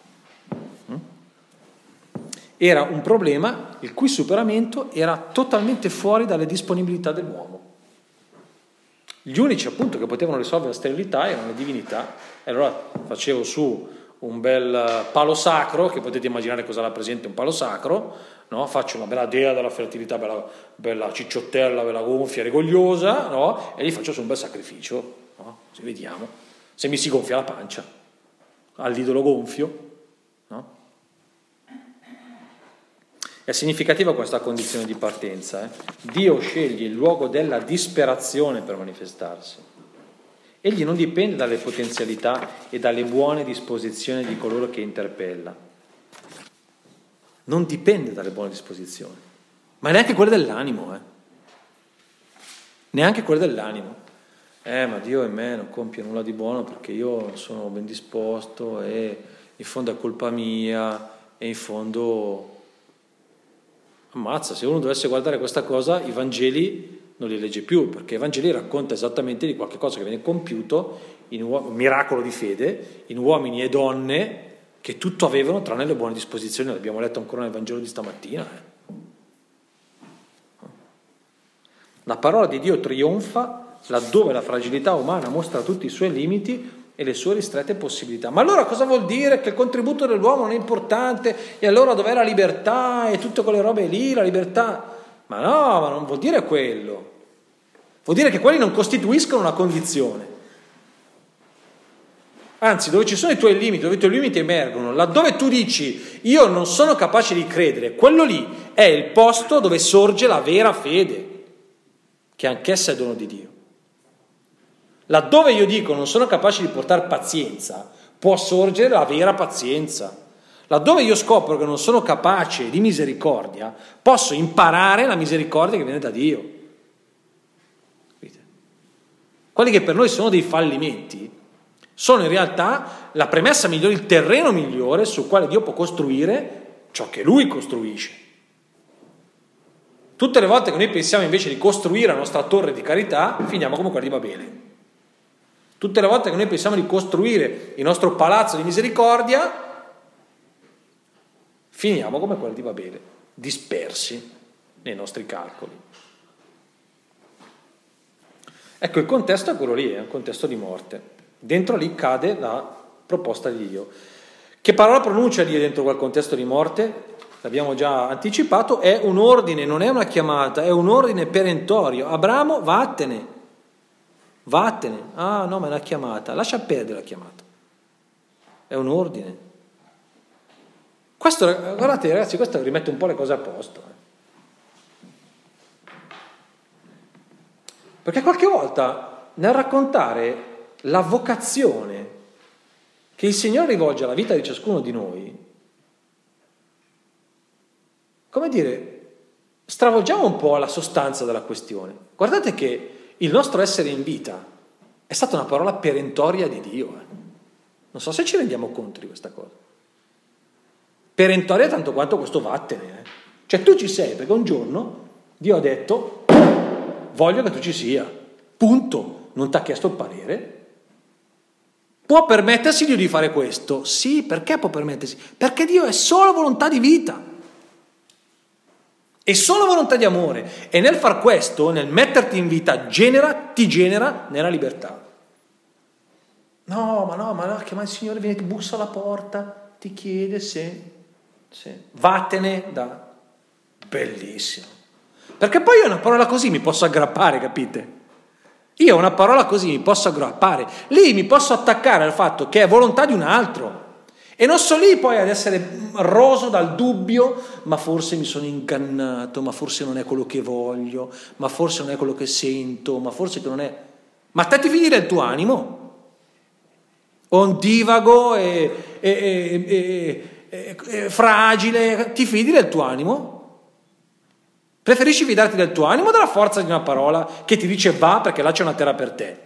era un problema il cui superamento era totalmente fuori dalle disponibilità dell'uomo. Gli unici appunto che potevano risolvere la sterilità erano le divinità. E allora facevo su un bel palo sacro, che potete immaginare cosa rappresenta un palo sacro, no? faccio una bella dea della fertilità, bella, bella cicciottella, bella gonfia, rigogliosa, no? e gli faccio su un bel sacrificio, no? se vediamo, se mi si gonfia la pancia, all'idolo gonfio. È significativa questa condizione di partenza. Eh? Dio sceglie il luogo della disperazione per manifestarsi. Egli non dipende dalle potenzialità e dalle buone disposizioni di coloro che interpella. Non dipende dalle buone disposizioni, ma neanche quelle dell'animo. Eh? Neanche quelle dell'animo. Eh, ma Dio in me non compie nulla di buono perché io sono ben disposto e in fondo è colpa mia e in fondo ammazza, se uno dovesse guardare questa cosa, i Vangeli non li legge più, perché i Vangeli racconta esattamente di qualche cosa che viene compiuto, in un miracolo di fede, in uomini e donne che tutto avevano tranne le buone disposizioni, l'abbiamo letto ancora nel Vangelo di stamattina. Eh. La parola di Dio trionfa laddove la fragilità umana mostra tutti i suoi limiti e le sue ristrette possibilità. Ma allora cosa vuol dire che il contributo dell'uomo non è importante e allora dov'è la libertà e tutte quelle robe lì, la libertà? Ma no, ma non vuol dire quello. Vuol dire che quelli non costituiscono una condizione. Anzi, dove ci sono i tuoi limiti, dove i tuoi limiti emergono, laddove tu dici io non sono capace di credere, quello lì è il posto dove sorge la vera fede, che anch'essa è dono di Dio. Laddove io dico non sono capace di portare pazienza, può sorgere la vera pazienza. Laddove io scopro che non sono capace di misericordia, posso imparare la misericordia che viene da Dio. Quelli che per noi sono dei fallimenti sono in realtà la premessa migliore, il terreno migliore sul quale Dio può costruire ciò che Lui costruisce. Tutte le volte che noi pensiamo invece di costruire la nostra torre di carità, finiamo come quelli di Babele. Tutte le volte che noi pensiamo di costruire il nostro palazzo di misericordia, finiamo come quello di Babele, dispersi nei nostri calcoli. Ecco, il contesto è quello lì, è un contesto di morte. Dentro lì cade la proposta di Dio. Che parola pronuncia Dio dentro quel contesto di morte? L'abbiamo già anticipato, è un ordine, non è una chiamata, è un ordine perentorio. Abramo, vattene. Vattene. Ah no, ma è una chiamata. Lascia perdere la chiamata. È un ordine. Questo, guardate ragazzi, questo rimette un po' le cose a posto. Eh. Perché qualche volta nel raccontare la vocazione che il Signore rivolge alla vita di ciascuno di noi, come dire, stravolgiamo un po' la sostanza della questione. Guardate che il nostro essere in vita è stata una parola perentoria di Dio. Eh. Non so se ci rendiamo conto di questa cosa. Perentoria tanto quanto questo vattene. Eh. Cioè tu ci sei perché un giorno Dio ha detto voglio che tu ci sia. Punto. Non ti ha chiesto il parere. Può permettersi Dio di fare questo? Sì, perché può permettersi? Perché Dio è solo volontà di vita. È solo volontà di amore e nel far questo, nel metterti in vita, genera, ti genera nella libertà. No, ma no, ma no, che ma il Signore viene, ti bussa alla porta, ti chiede se, se vattene da... Bellissimo. Perché poi io una parola così mi posso aggrappare, capite? Io una parola così mi posso aggrappare. Lì mi posso attaccare al fatto che è volontà di un altro. E non sto lì poi ad essere roso dal dubbio, ma forse mi sono ingannato, ma forse non è quello che voglio, ma forse non è quello che sento, ma forse che non è... Ma te ti fidi del tuo animo? Ondivago e, e, e, e fragile, ti fidi del tuo animo? Preferisci fidarti del tuo animo o della forza di una parola che ti dice va perché là c'è una terra per te?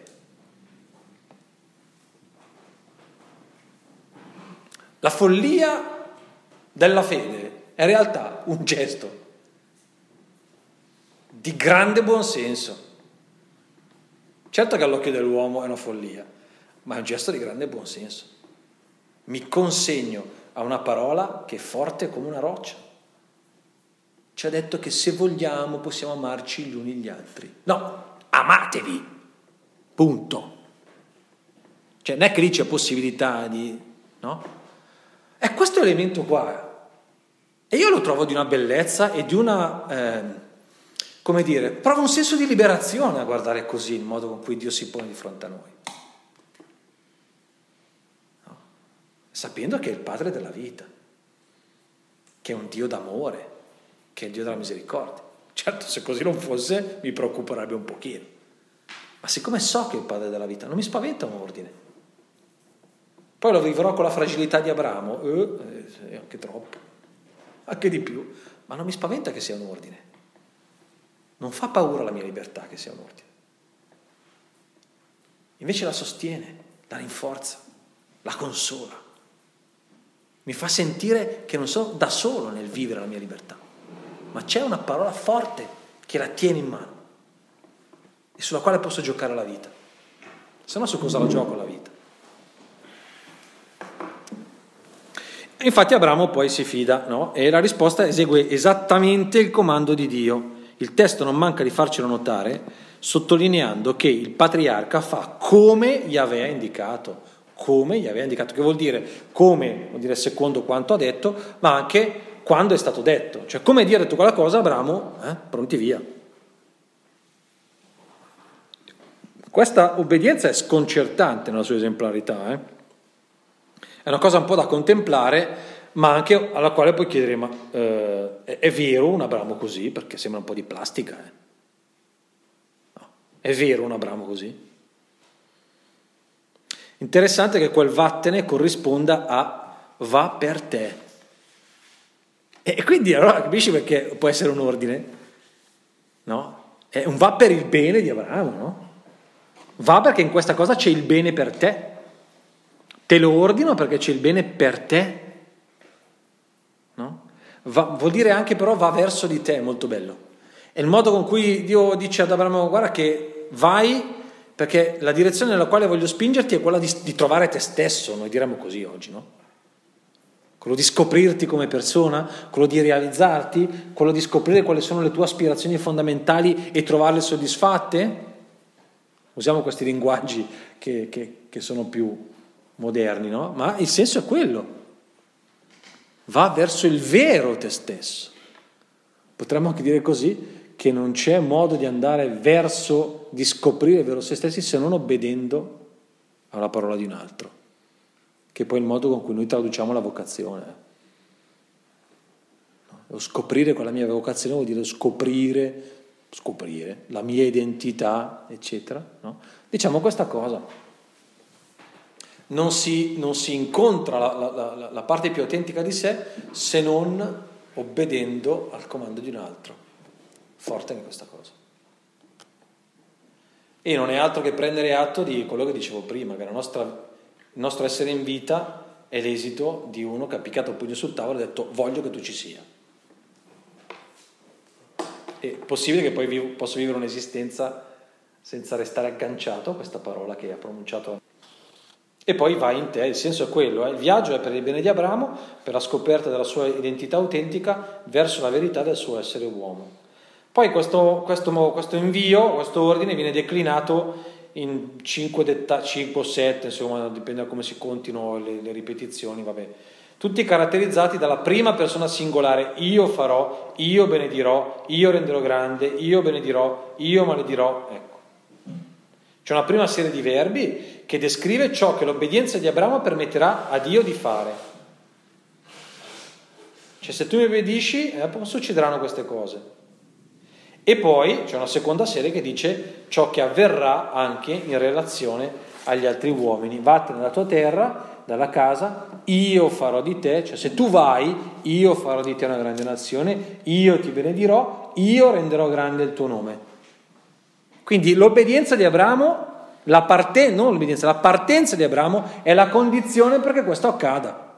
La follia della fede è in realtà un gesto di grande buonsenso. Certo che all'occhio dell'uomo è una follia, ma è un gesto di grande buonsenso. Mi consegno a una parola che è forte come una roccia. Ci ha detto che se vogliamo possiamo amarci gli uni gli altri. No, amatevi. Punto. Cioè, non è che lì c'è possibilità di... no? È questo elemento qua. E io lo trovo di una bellezza e di una... Eh, come dire, provo un senso di liberazione a guardare così il modo con cui Dio si pone di fronte a noi. No? Sapendo che è il Padre della vita, che è un Dio d'amore, che è il Dio della misericordia. Certo, se così non fosse mi preoccuperebbe un pochino. Ma siccome so che è il Padre della vita, non mi spaventa un ordine. Poi lo vivrò con la fragilità di Abramo, eh, eh anche troppo, anche di più, ma non mi spaventa che sia un ordine. Non fa paura la mia libertà che sia un ordine. Invece la sostiene, la rinforza, la consola. Mi fa sentire che non sono da solo nel vivere la mia libertà, ma c'è una parola forte che la tiene in mano e sulla quale posso giocare la vita. Se no su cosa la gioco la vita? Infatti Abramo poi si fida, no? E la risposta esegue esattamente il comando di Dio. Il testo non manca di farcelo notare, sottolineando che il patriarca fa come gli aveva indicato, come gli aveva indicato, che vuol dire come, vuol dire secondo quanto ha detto, ma anche quando è stato detto. Cioè come Dio ha detto quella cosa, Abramo, eh, pronti via. Questa obbedienza è sconcertante nella sua esemplarità, eh? è una cosa un po' da contemplare, ma anche alla quale puoi chiedere, ma eh, è vero un Abramo così? Perché sembra un po' di plastica. Eh? No. È vero un Abramo così? Interessante che quel vattene corrisponda a va per te. E quindi allora capisci perché può essere un ordine? No? È un va per il bene di Abramo, no? Va perché in questa cosa c'è il bene per te. Te lo ordino perché c'è il bene per te. No? Va, vuol dire anche però va verso di te, molto bello. È il modo con cui Dio dice ad Abramo, guarda che vai perché la direzione nella quale voglio spingerti è quella di, di trovare te stesso, noi diremmo così oggi, no? Quello di scoprirti come persona, quello di realizzarti, quello di scoprire quali sono le tue aspirazioni fondamentali e trovarle soddisfatte. Usiamo questi linguaggi che, che, che sono più moderni, no? Ma il senso è quello va verso il vero te stesso. Potremmo anche dire così che non c'è modo di andare verso, di scoprire vero se stessi se non obbedendo alla parola di un altro, che è poi il modo con cui noi traduciamo la vocazione. Lo scoprire quella mia vocazione vuol dire scoprire, scoprire la mia identità, eccetera. No? Diciamo questa cosa non si, non si incontra la, la, la, la, parte più autentica di sé se non obbedendo al comando di un altro. Forte anche questa cosa. E non è altro che prendere atto di quello che dicevo prima, che nostra, il nostro essere in vita è l'esito di uno che ha piccato il pugno sul tavolo e ha detto voglio che tu ci sia. È possibile che poi vivo, posso vivere un'esistenza senza restare agganciato a questa parola che ha pronunciato e poi vai in te, il senso è quello, eh? il viaggio è per il bene di Abramo, per la scoperta della sua identità autentica verso la verità del suo essere uomo. Poi questo, questo, questo invio, questo ordine viene declinato in 5, detta- 5 o 7, insomma dipende da come si contino le, le ripetizioni, vabbè. tutti caratterizzati dalla prima persona singolare, io farò, io benedirò, io renderò grande, io benedirò, io maledirò, ecco. C'è una prima serie di verbi che descrive ciò che l'obbedienza di Abramo permetterà a Dio di fare. Cioè se tu mi obbedisci, eh, succederanno queste cose. E poi c'è una seconda serie che dice ciò che avverrà anche in relazione agli altri uomini. Vattene dalla tua terra, dalla casa, io farò di te, cioè se tu vai, io farò di te una grande nazione, io ti benedirò, io renderò grande il tuo nome. Quindi l'obbedienza di Abramo, la parte, la partenza di Abramo è la condizione perché questo accada.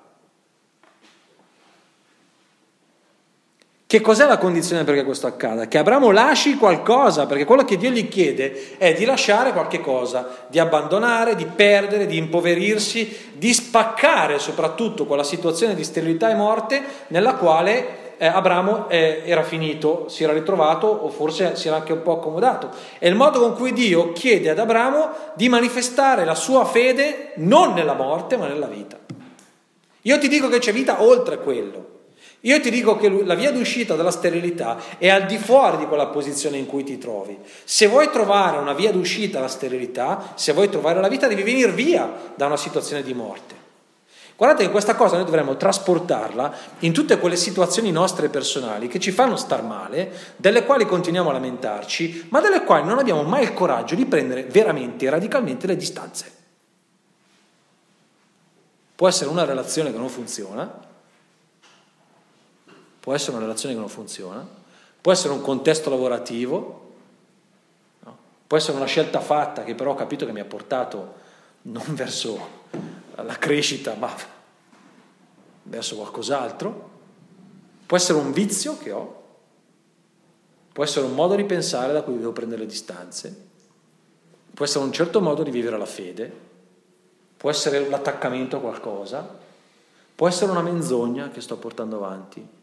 Che cos'è la condizione perché questo accada? Che Abramo lasci qualcosa, perché quello che Dio gli chiede è di lasciare qualche cosa, di abbandonare, di perdere, di impoverirsi, di spaccare soprattutto quella situazione di sterilità e morte nella quale eh, Abramo eh, era finito, si era ritrovato o forse si era anche un po' accomodato. È il modo con cui Dio chiede ad Abramo di manifestare la sua fede non nella morte ma nella vita. Io ti dico che c'è vita oltre quello. Io ti dico che la via d'uscita dalla sterilità è al di fuori di quella posizione in cui ti trovi. Se vuoi trovare una via d'uscita dalla sterilità, se vuoi trovare la vita, devi venire via da una situazione di morte. Guardate che questa cosa noi dovremmo trasportarla in tutte quelle situazioni nostre personali che ci fanno star male, delle quali continuiamo a lamentarci, ma delle quali non abbiamo mai il coraggio di prendere veramente e radicalmente le distanze. Può essere una relazione che non funziona, può essere una relazione che non funziona, può essere un contesto lavorativo, no? può essere una scelta fatta che però ho capito che mi ha portato non verso la crescita, ma verso qualcos'altro, può essere un vizio che ho, può essere un modo di pensare da cui devo prendere le distanze, può essere un certo modo di vivere la fede, può essere l'attaccamento a qualcosa, può essere una menzogna che sto portando avanti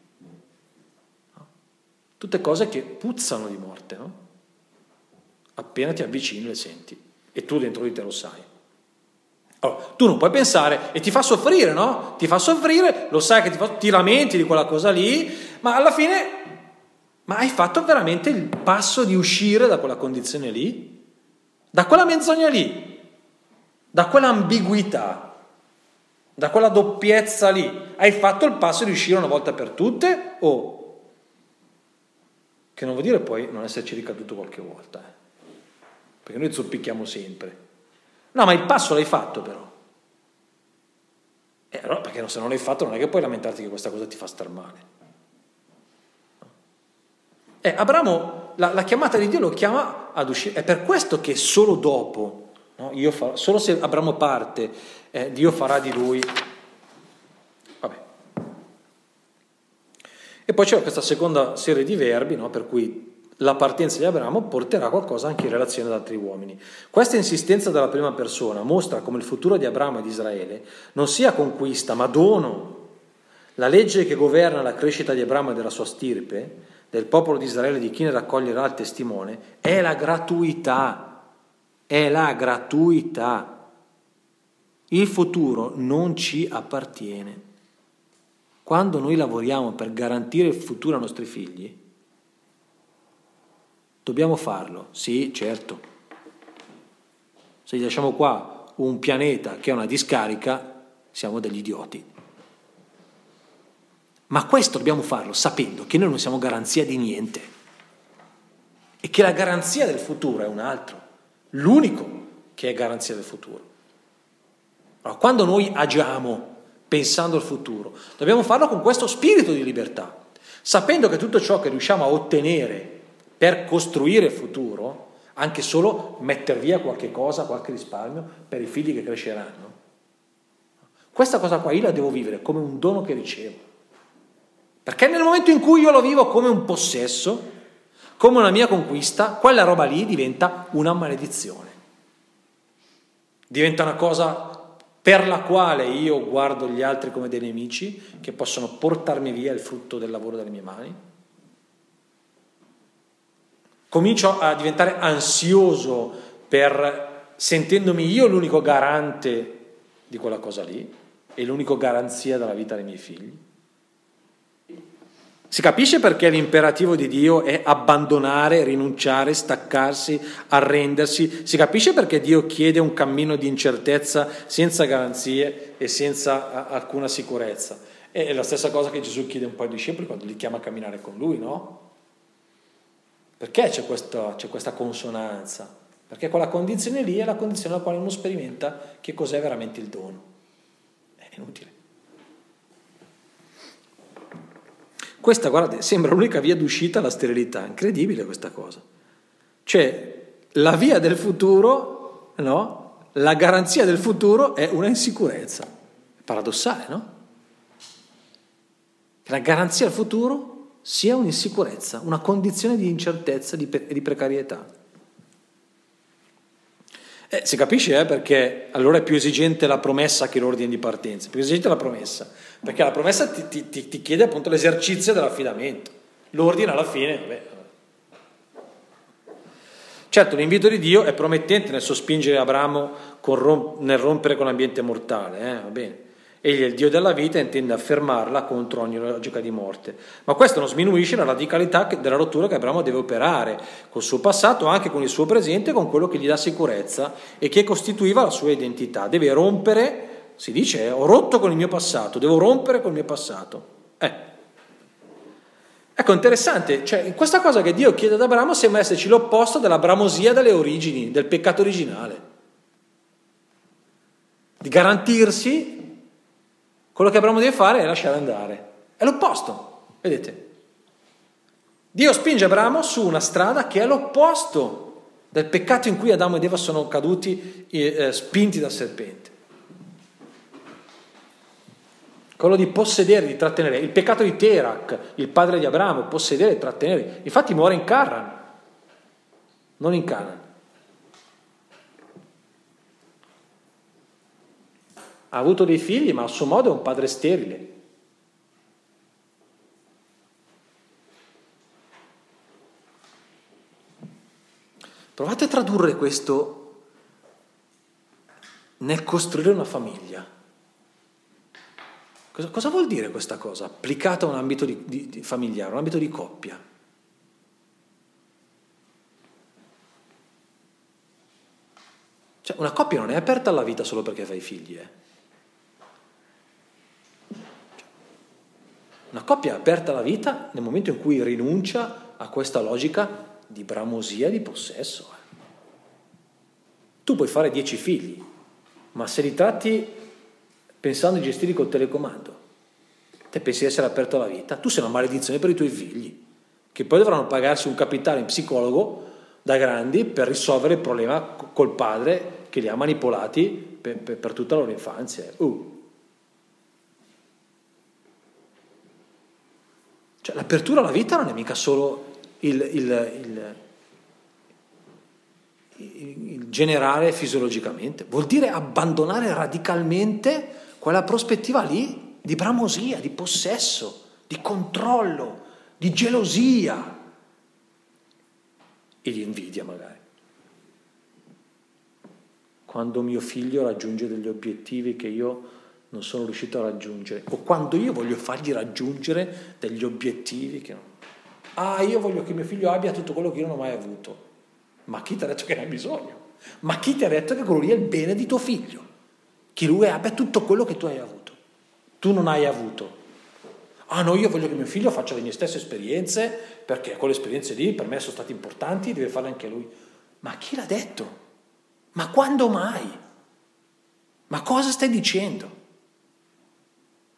Tutte cose che puzzano di morte, no? Appena ti avvicini le senti e tu dentro di te lo sai. Allora, tu non puoi pensare e ti fa soffrire, no? Ti fa soffrire, lo sai che ti, fa, ti lamenti di quella cosa lì, ma alla fine, ma hai fatto veramente il passo di uscire da quella condizione lì? Da quella menzogna lì? Da quell'ambiguità? Da quella doppiezza lì? Hai fatto il passo di uscire una volta per tutte o che non vuol dire poi non esserci ricaduto qualche volta, eh. perché noi zoppicchiamo sempre. No, ma il passo l'hai fatto però. Eh, allora, perché se non l'hai fatto non è che puoi lamentarti che questa cosa ti fa star male. Eh, Abramo, la, la, chiamata di Dio lo chiama ad uscire, è per questo che solo dopo, no? farò, solo se Abramo parte, eh, Dio farà di lui E poi c'è questa seconda serie di verbi, no, per cui la partenza di Abramo porterà qualcosa anche in relazione ad altri uomini. Questa insistenza della prima persona mostra come il futuro di Abramo e di Israele non sia conquista, ma dono. La legge che governa la crescita di Abramo e della sua stirpe, del popolo di Israele, di chi ne raccoglierà il testimone, è la gratuità. È la gratuità. Il futuro non ci appartiene. Quando noi lavoriamo per garantire il futuro ai nostri figli, dobbiamo farlo, sì, certo. Se gli lasciamo qua un pianeta che è una discarica, siamo degli idioti. Ma questo dobbiamo farlo sapendo che noi non siamo garanzia di niente e che la garanzia del futuro è un altro, l'unico che è garanzia del futuro. Allora, quando noi agiamo pensando al futuro. Dobbiamo farlo con questo spirito di libertà, sapendo che tutto ciò che riusciamo a ottenere per costruire il futuro, anche solo mettere via qualche cosa, qualche risparmio per i figli che cresceranno. Questa cosa qua io la devo vivere come un dono che ricevo. Perché nel momento in cui io lo vivo come un possesso, come una mia conquista, quella roba lì diventa una maledizione. Diventa una cosa per la quale io guardo gli altri come dei nemici che possono portarmi via il frutto del lavoro delle mie mani. Comincio a diventare ansioso per sentendomi io l'unico garante di quella cosa lì e l'unico garanzia della vita dei miei figli. Si capisce perché l'imperativo di Dio è abbandonare, rinunciare, staccarsi, arrendersi. Si capisce perché Dio chiede un cammino di incertezza senza garanzie e senza alcuna sicurezza. È la stessa cosa che Gesù chiede un po' ai discepoli quando li chiama a camminare con lui, no? Perché c'è questa, c'è questa consonanza? Perché quella condizione lì è la condizione nella quale uno sperimenta che cos'è veramente il dono. È inutile. Questa, guardate, sembra l'unica via d'uscita alla sterilità, incredibile questa cosa. Cioè, la via del futuro, no? La garanzia del futuro è una insicurezza. Paradossale, no? La garanzia del futuro sia un'insicurezza, una condizione di incertezza e di, di precarietà. Eh, si capisce eh, perché allora è più esigente la promessa che l'ordine di partenza, più esigente la promessa, perché la promessa ti, ti, ti chiede appunto l'esercizio dell'affidamento, l'ordine alla fine, vabbè. Certo, l'invito di Dio è promettente nel sospingere Abramo nel rompere con l'ambiente mortale, eh, va bene. Egli è il Dio della vita e intende affermarla contro ogni logica di morte. Ma questo non sminuisce la radicalità della rottura che Abramo deve operare col suo passato, anche con il suo presente, con quello che gli dà sicurezza e che costituiva la sua identità. Deve rompere, si dice, eh, ho rotto con il mio passato, devo rompere col mio passato. Eh. Ecco, interessante, cioè questa cosa che Dio chiede ad Abramo sembra esserci l'opposto della bramosia delle origini, del peccato originale. Di garantirsi quello che Abramo deve fare è lasciare andare. È l'opposto, vedete? Dio spinge Abramo su una strada che è l'opposto del peccato in cui Adamo ed Eva sono caduti eh, spinti dal serpente. Quello di possedere, di trattenere. Il peccato di Terak, il padre di Abramo, possedere e trattenere. Infatti muore in Carran, non in Canaan. Ha avuto dei figli, ma a suo modo è un padre sterile. Provate a tradurre questo nel costruire una famiglia. Cosa, cosa vuol dire questa cosa applicata a un ambito di, di, di familiare, un ambito di coppia? Cioè, una coppia non è aperta alla vita solo perché fai figli, eh. Una coppia aperta alla vita nel momento in cui rinuncia a questa logica di bramosia, di possesso. Tu puoi fare dieci figli, ma se li tratti pensando di gestirli col telecomando, te pensi di essere aperto alla vita, tu sei una maledizione per i tuoi figli, che poi dovranno pagarsi un capitale in psicologo da grandi per risolvere il problema col padre che li ha manipolati per, per, per tutta la loro infanzia. Uh, Cioè, l'apertura alla vita non è mica solo il, il, il, generare fisiologicamente, vuol dire abbandonare radicalmente quella prospettiva lì di bramosia, di possesso, di controllo, di gelosia e di invidia magari. Quando mio figlio raggiunge degli obiettivi che io non sono riuscito a raggiungere, o quando io voglio fargli raggiungere degli obiettivi che non... Ah, io voglio che mio figlio abbia tutto quello che io non ho mai avuto. Ma chi ti ha detto che ne hai bisogno? Ma chi ti ha detto che quello lì è il bene di tuo figlio? Che lui abbia tutto quello che tu hai avuto. Tu non hai avuto. Ah no, io voglio che mio figlio faccia le mie stesse esperienze, perché quelle esperienze lì per me sono state importanti, deve farle anche lui. Ma chi l'ha detto? Ma quando mai? Ma cosa stai dicendo?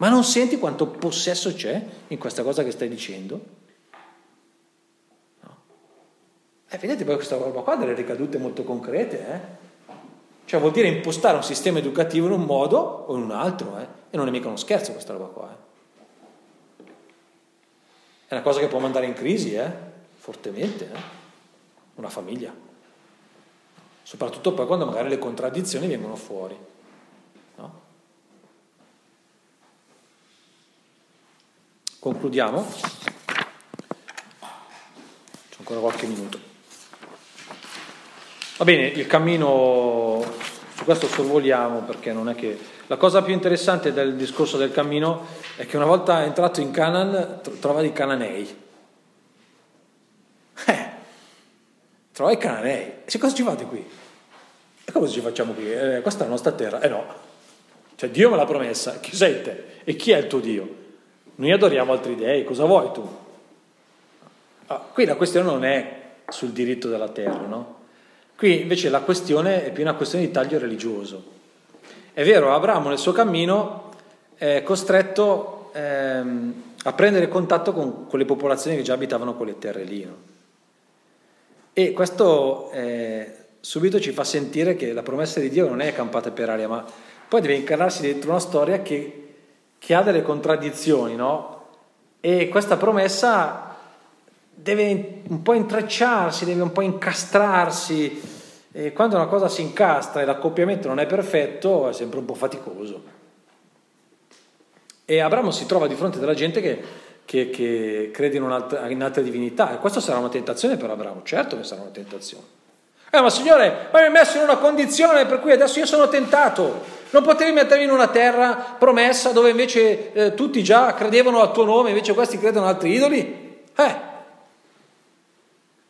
Ma non senti quanto possesso c'è in questa cosa che stai dicendo? No. E eh, vedete poi questa roba qua ha delle ricadute molto concrete, eh? Cioè vuol dire impostare un sistema educativo in un modo o in un altro, eh? E non è mica uno scherzo questa roba qua, eh? È una cosa che può mandare in crisi, eh? Fortemente, eh? Una famiglia. Soprattutto poi quando magari le contraddizioni vengono fuori. Concludiamo. C'è ancora qualche minuto. Va bene, il cammino, su questo sorvoliamo perché non è che... La cosa più interessante del discorso del cammino è che una volta entrato in Canaan trova dei cananei. Eh, trova i cananei. E cosa ci fate qui? E cosa ci facciamo qui? Eh, questa è la nostra terra. Eh no. Cioè Dio me l'ha promessa. Chi sei te? E chi è il tuo Dio? Noi adoriamo altri dei, cosa vuoi tu? Ah, qui la questione non è sul diritto della terra, no? Qui invece la questione è più una questione di taglio religioso. È vero, Abramo nel suo cammino è costretto ehm, a prendere contatto con quelle popolazioni che già abitavano quelle terre lì. No? E questo eh, subito ci fa sentire che la promessa di Dio non è campata per aria, ma poi deve incarnarsi dentro una storia che che ha delle contraddizioni, no? E questa promessa deve un po' intrecciarsi, deve un po' incastrarsi E quando una cosa si incastra e l'accoppiamento non è perfetto, è sempre un po' faticoso. E Abramo si trova di fronte della gente che, che, che crede in, in altre divinità. E questa sarà una tentazione per Abramo, certo che sarà una tentazione. Eh, ma Signore, ma mi hai messo in una condizione per cui adesso io sono tentato. Non potevi mettermi in una terra promessa dove invece eh, tutti già credevano al tuo nome, invece questi credono ad altri idoli? Eh.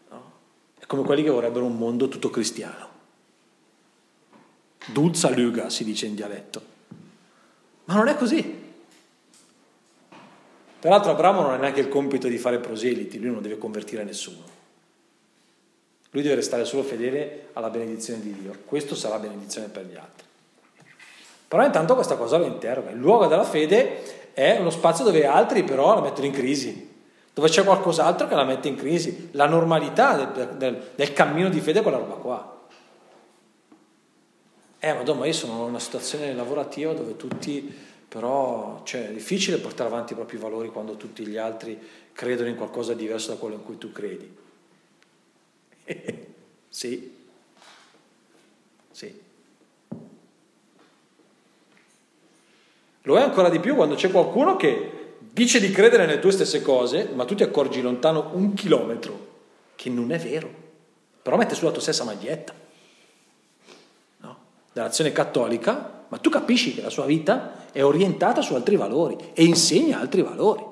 No. È come quelli che vorrebbero un mondo tutto cristiano. Dulza luga si dice in dialetto. Ma non è così. Peraltro Abramo non ha neanche il compito di fare proseliti, lui non deve convertire nessuno. Lui deve restare solo fedele alla benedizione di Dio. Questo sarà benedizione per gli altri. Però intanto questa cosa lo interroga. Il luogo della fede è uno spazio dove altri però la mettono in crisi, dove c'è qualcos'altro che la mette in crisi. La normalità del, del, del cammino di fede è quella roba qua. Eh, madonna, ma io sono in una situazione lavorativa dove tutti, però, cioè, è difficile portare avanti i propri valori quando tutti gli altri credono in qualcosa di diverso da quello in cui tu credi. sì. Sì. Lo è ancora di più quando c'è qualcuno che dice di credere nelle tue stesse cose, ma tu ti accorgi lontano un chilometro che non è vero, però mette sulla tua stessa maglietta. No? Dell'azione cattolica, ma tu capisci che la sua vita è orientata su altri valori e insegna altri valori.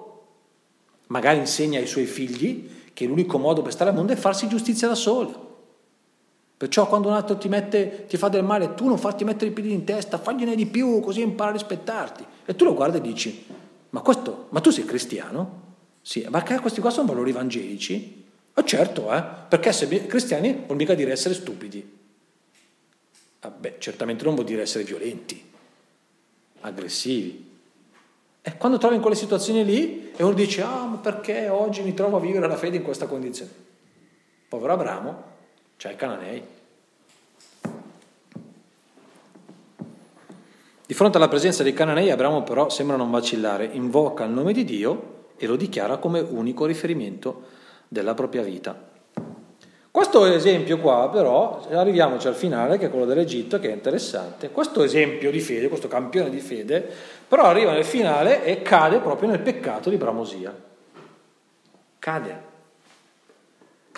Magari insegna ai suoi figli che l'unico modo per stare al mondo è farsi giustizia da solo. Perciò quando un altro ti, mette, ti fa del male, tu non farti mettere i piedi in testa, fagliene di più, così impara a rispettarti. E tu lo guardi e dici, ma, questo, ma tu sei cristiano? Sì, perché questi qua sono valori evangelici? Ma certo, eh, perché essere cristiani vuol mica dire essere stupidi. Ah, beh, certamente non vuol dire essere violenti, aggressivi. E quando trovi in quelle situazioni lì e uno dice, ah, ma perché oggi mi trovo a vivere la fede in questa condizione? Povero Abramo, c'è i cananei. Di fronte alla presenza dei cananei, Abramo però sembra non vacillare, invoca il nome di Dio e lo dichiara come unico riferimento della propria vita. Questo esempio qua però, arriviamoci al finale che è quello dell'Egitto che è interessante, questo esempio di fede, questo campione di fede, però arriva nel finale e cade proprio nel peccato di Bramosia. Cade.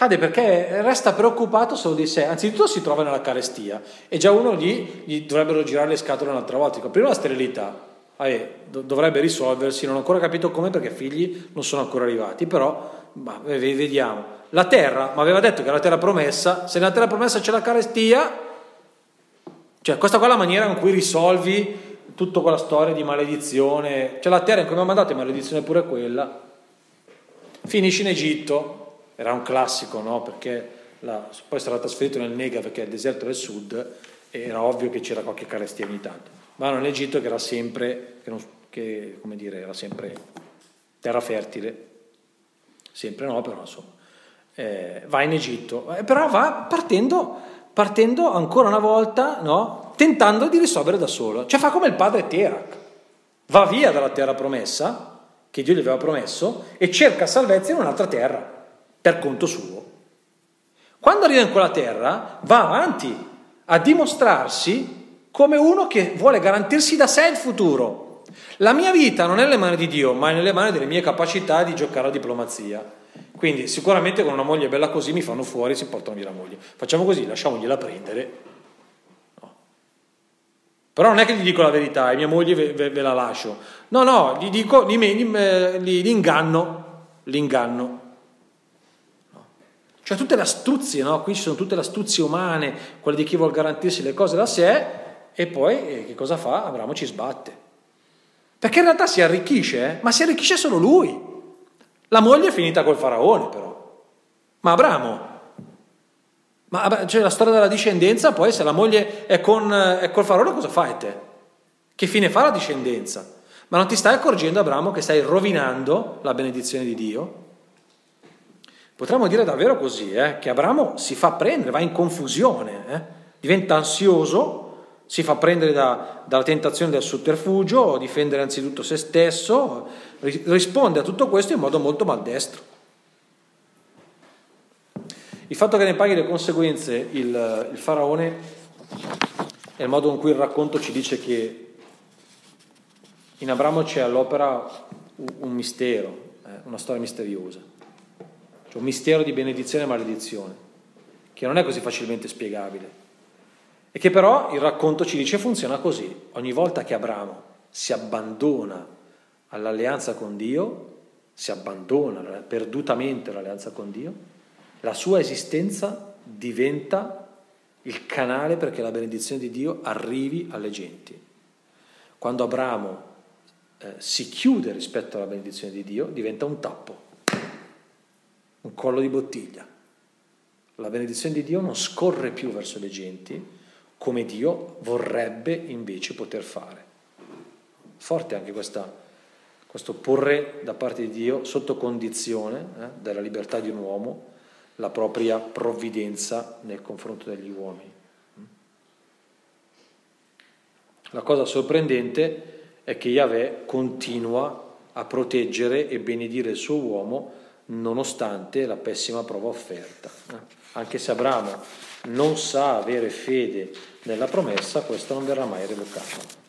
Cade perché resta preoccupato solo di sé, anzitutto si trova nella carestia e già uno gli, gli dovrebbero girare le scatole un'altra volta. Prima la sterilità, eh, dovrebbe risolversi, non ho ancora capito come perché figli non sono ancora arrivati, però bah, vediamo. La terra, ma aveva detto che era la terra promessa, se nella terra promessa c'è la carestia, cioè questa qua è la maniera con cui risolvi tutta quella storia di maledizione, cioè la terra in cui mi ha mandato è maledizione pure quella, finisci in Egitto, era un classico, no? Perché la, poi sarà trasferito nel Negev, che è il deserto del sud, e era ovvio che c'era qualche carestia ogni tanto. Ma in Egitto che era sempre, che, non, che come dire, era sempre terra fertile, sempre no, però insomma, eh, va in Egitto, eh, però va partendo, partendo ancora una volta, no? tentando di risolvere da solo, cioè fa come il padre Terak, va via dalla terra promessa, che Dio gli aveva promesso, e cerca salvezza in un'altra terra, per conto suo. Quando arriva in quella terra, va avanti a dimostrarsi come uno che vuole garantirsi da sé il futuro. La mia vita non è nelle mani di Dio, ma è nelle mani delle mie capacità di giocare a diplomazia. Quindi sicuramente con una moglie bella così mi fanno fuori e si portano via la moglie. Facciamo così, lasciamogliela prendere. No. Però non è che gli dico la verità, e mia moglie ve, ve, ve la lascio. No, no, gli dico, gli, gli, gli inganno, l'inganno. Cioè tutte le astuzie, no? Qui ci sono tutte le astuzie umane, quelle di chi vuole garantirsi le cose da sé, e poi eh, che cosa fa? Abramo ci sbatte. Perché in realtà si arricchisce, eh? ma si arricchisce solo lui. La moglie è finita col faraone però. Ma Abramo, ma cioè, la storia della discendenza, poi se la moglie è, con, è col faraone cosa fai te? Che fine fa la discendenza? Ma non ti stai accorgendo, Abramo, che stai rovinando la benedizione di Dio? Potremmo dire davvero così, eh, che Abramo si fa prendere, va in confusione, eh? diventa ansioso si fa prendere da, dalla tentazione del sotterfugio, difendere anzitutto se stesso, risponde a tutto questo in modo molto maldestro. Il fatto che ne paghi le conseguenze il, il faraone è il modo in cui il racconto ci dice che in Abramo c'è all'opera un mistero, eh, una storia misteriosa, cioè un mistero di benedizione e maledizione, che non è così facilmente spiegabile. E che però il racconto ci dice funziona così. Ogni volta che Abramo si abbandona all'alleanza con Dio, si abbandona perdutamente all'alleanza con Dio, la sua esistenza diventa il canale perché la benedizione di Dio arrivi alle genti. Quando Abramo eh, si chiude rispetto alla benedizione di Dio, diventa un tappo, un collo di bottiglia. La benedizione di Dio non scorre più verso le genti come Dio vorrebbe invece poter fare. Forte anche questa, questo porre da parte di Dio sotto condizione eh, della libertà di un uomo la propria provvidenza nel confronto degli uomini. La cosa sorprendente è che Yahweh continua a proteggere e benedire il suo uomo nonostante la pessima prova offerta. Anche se Abramo non sa avere fede nella promessa, questo non verrà mai revocato.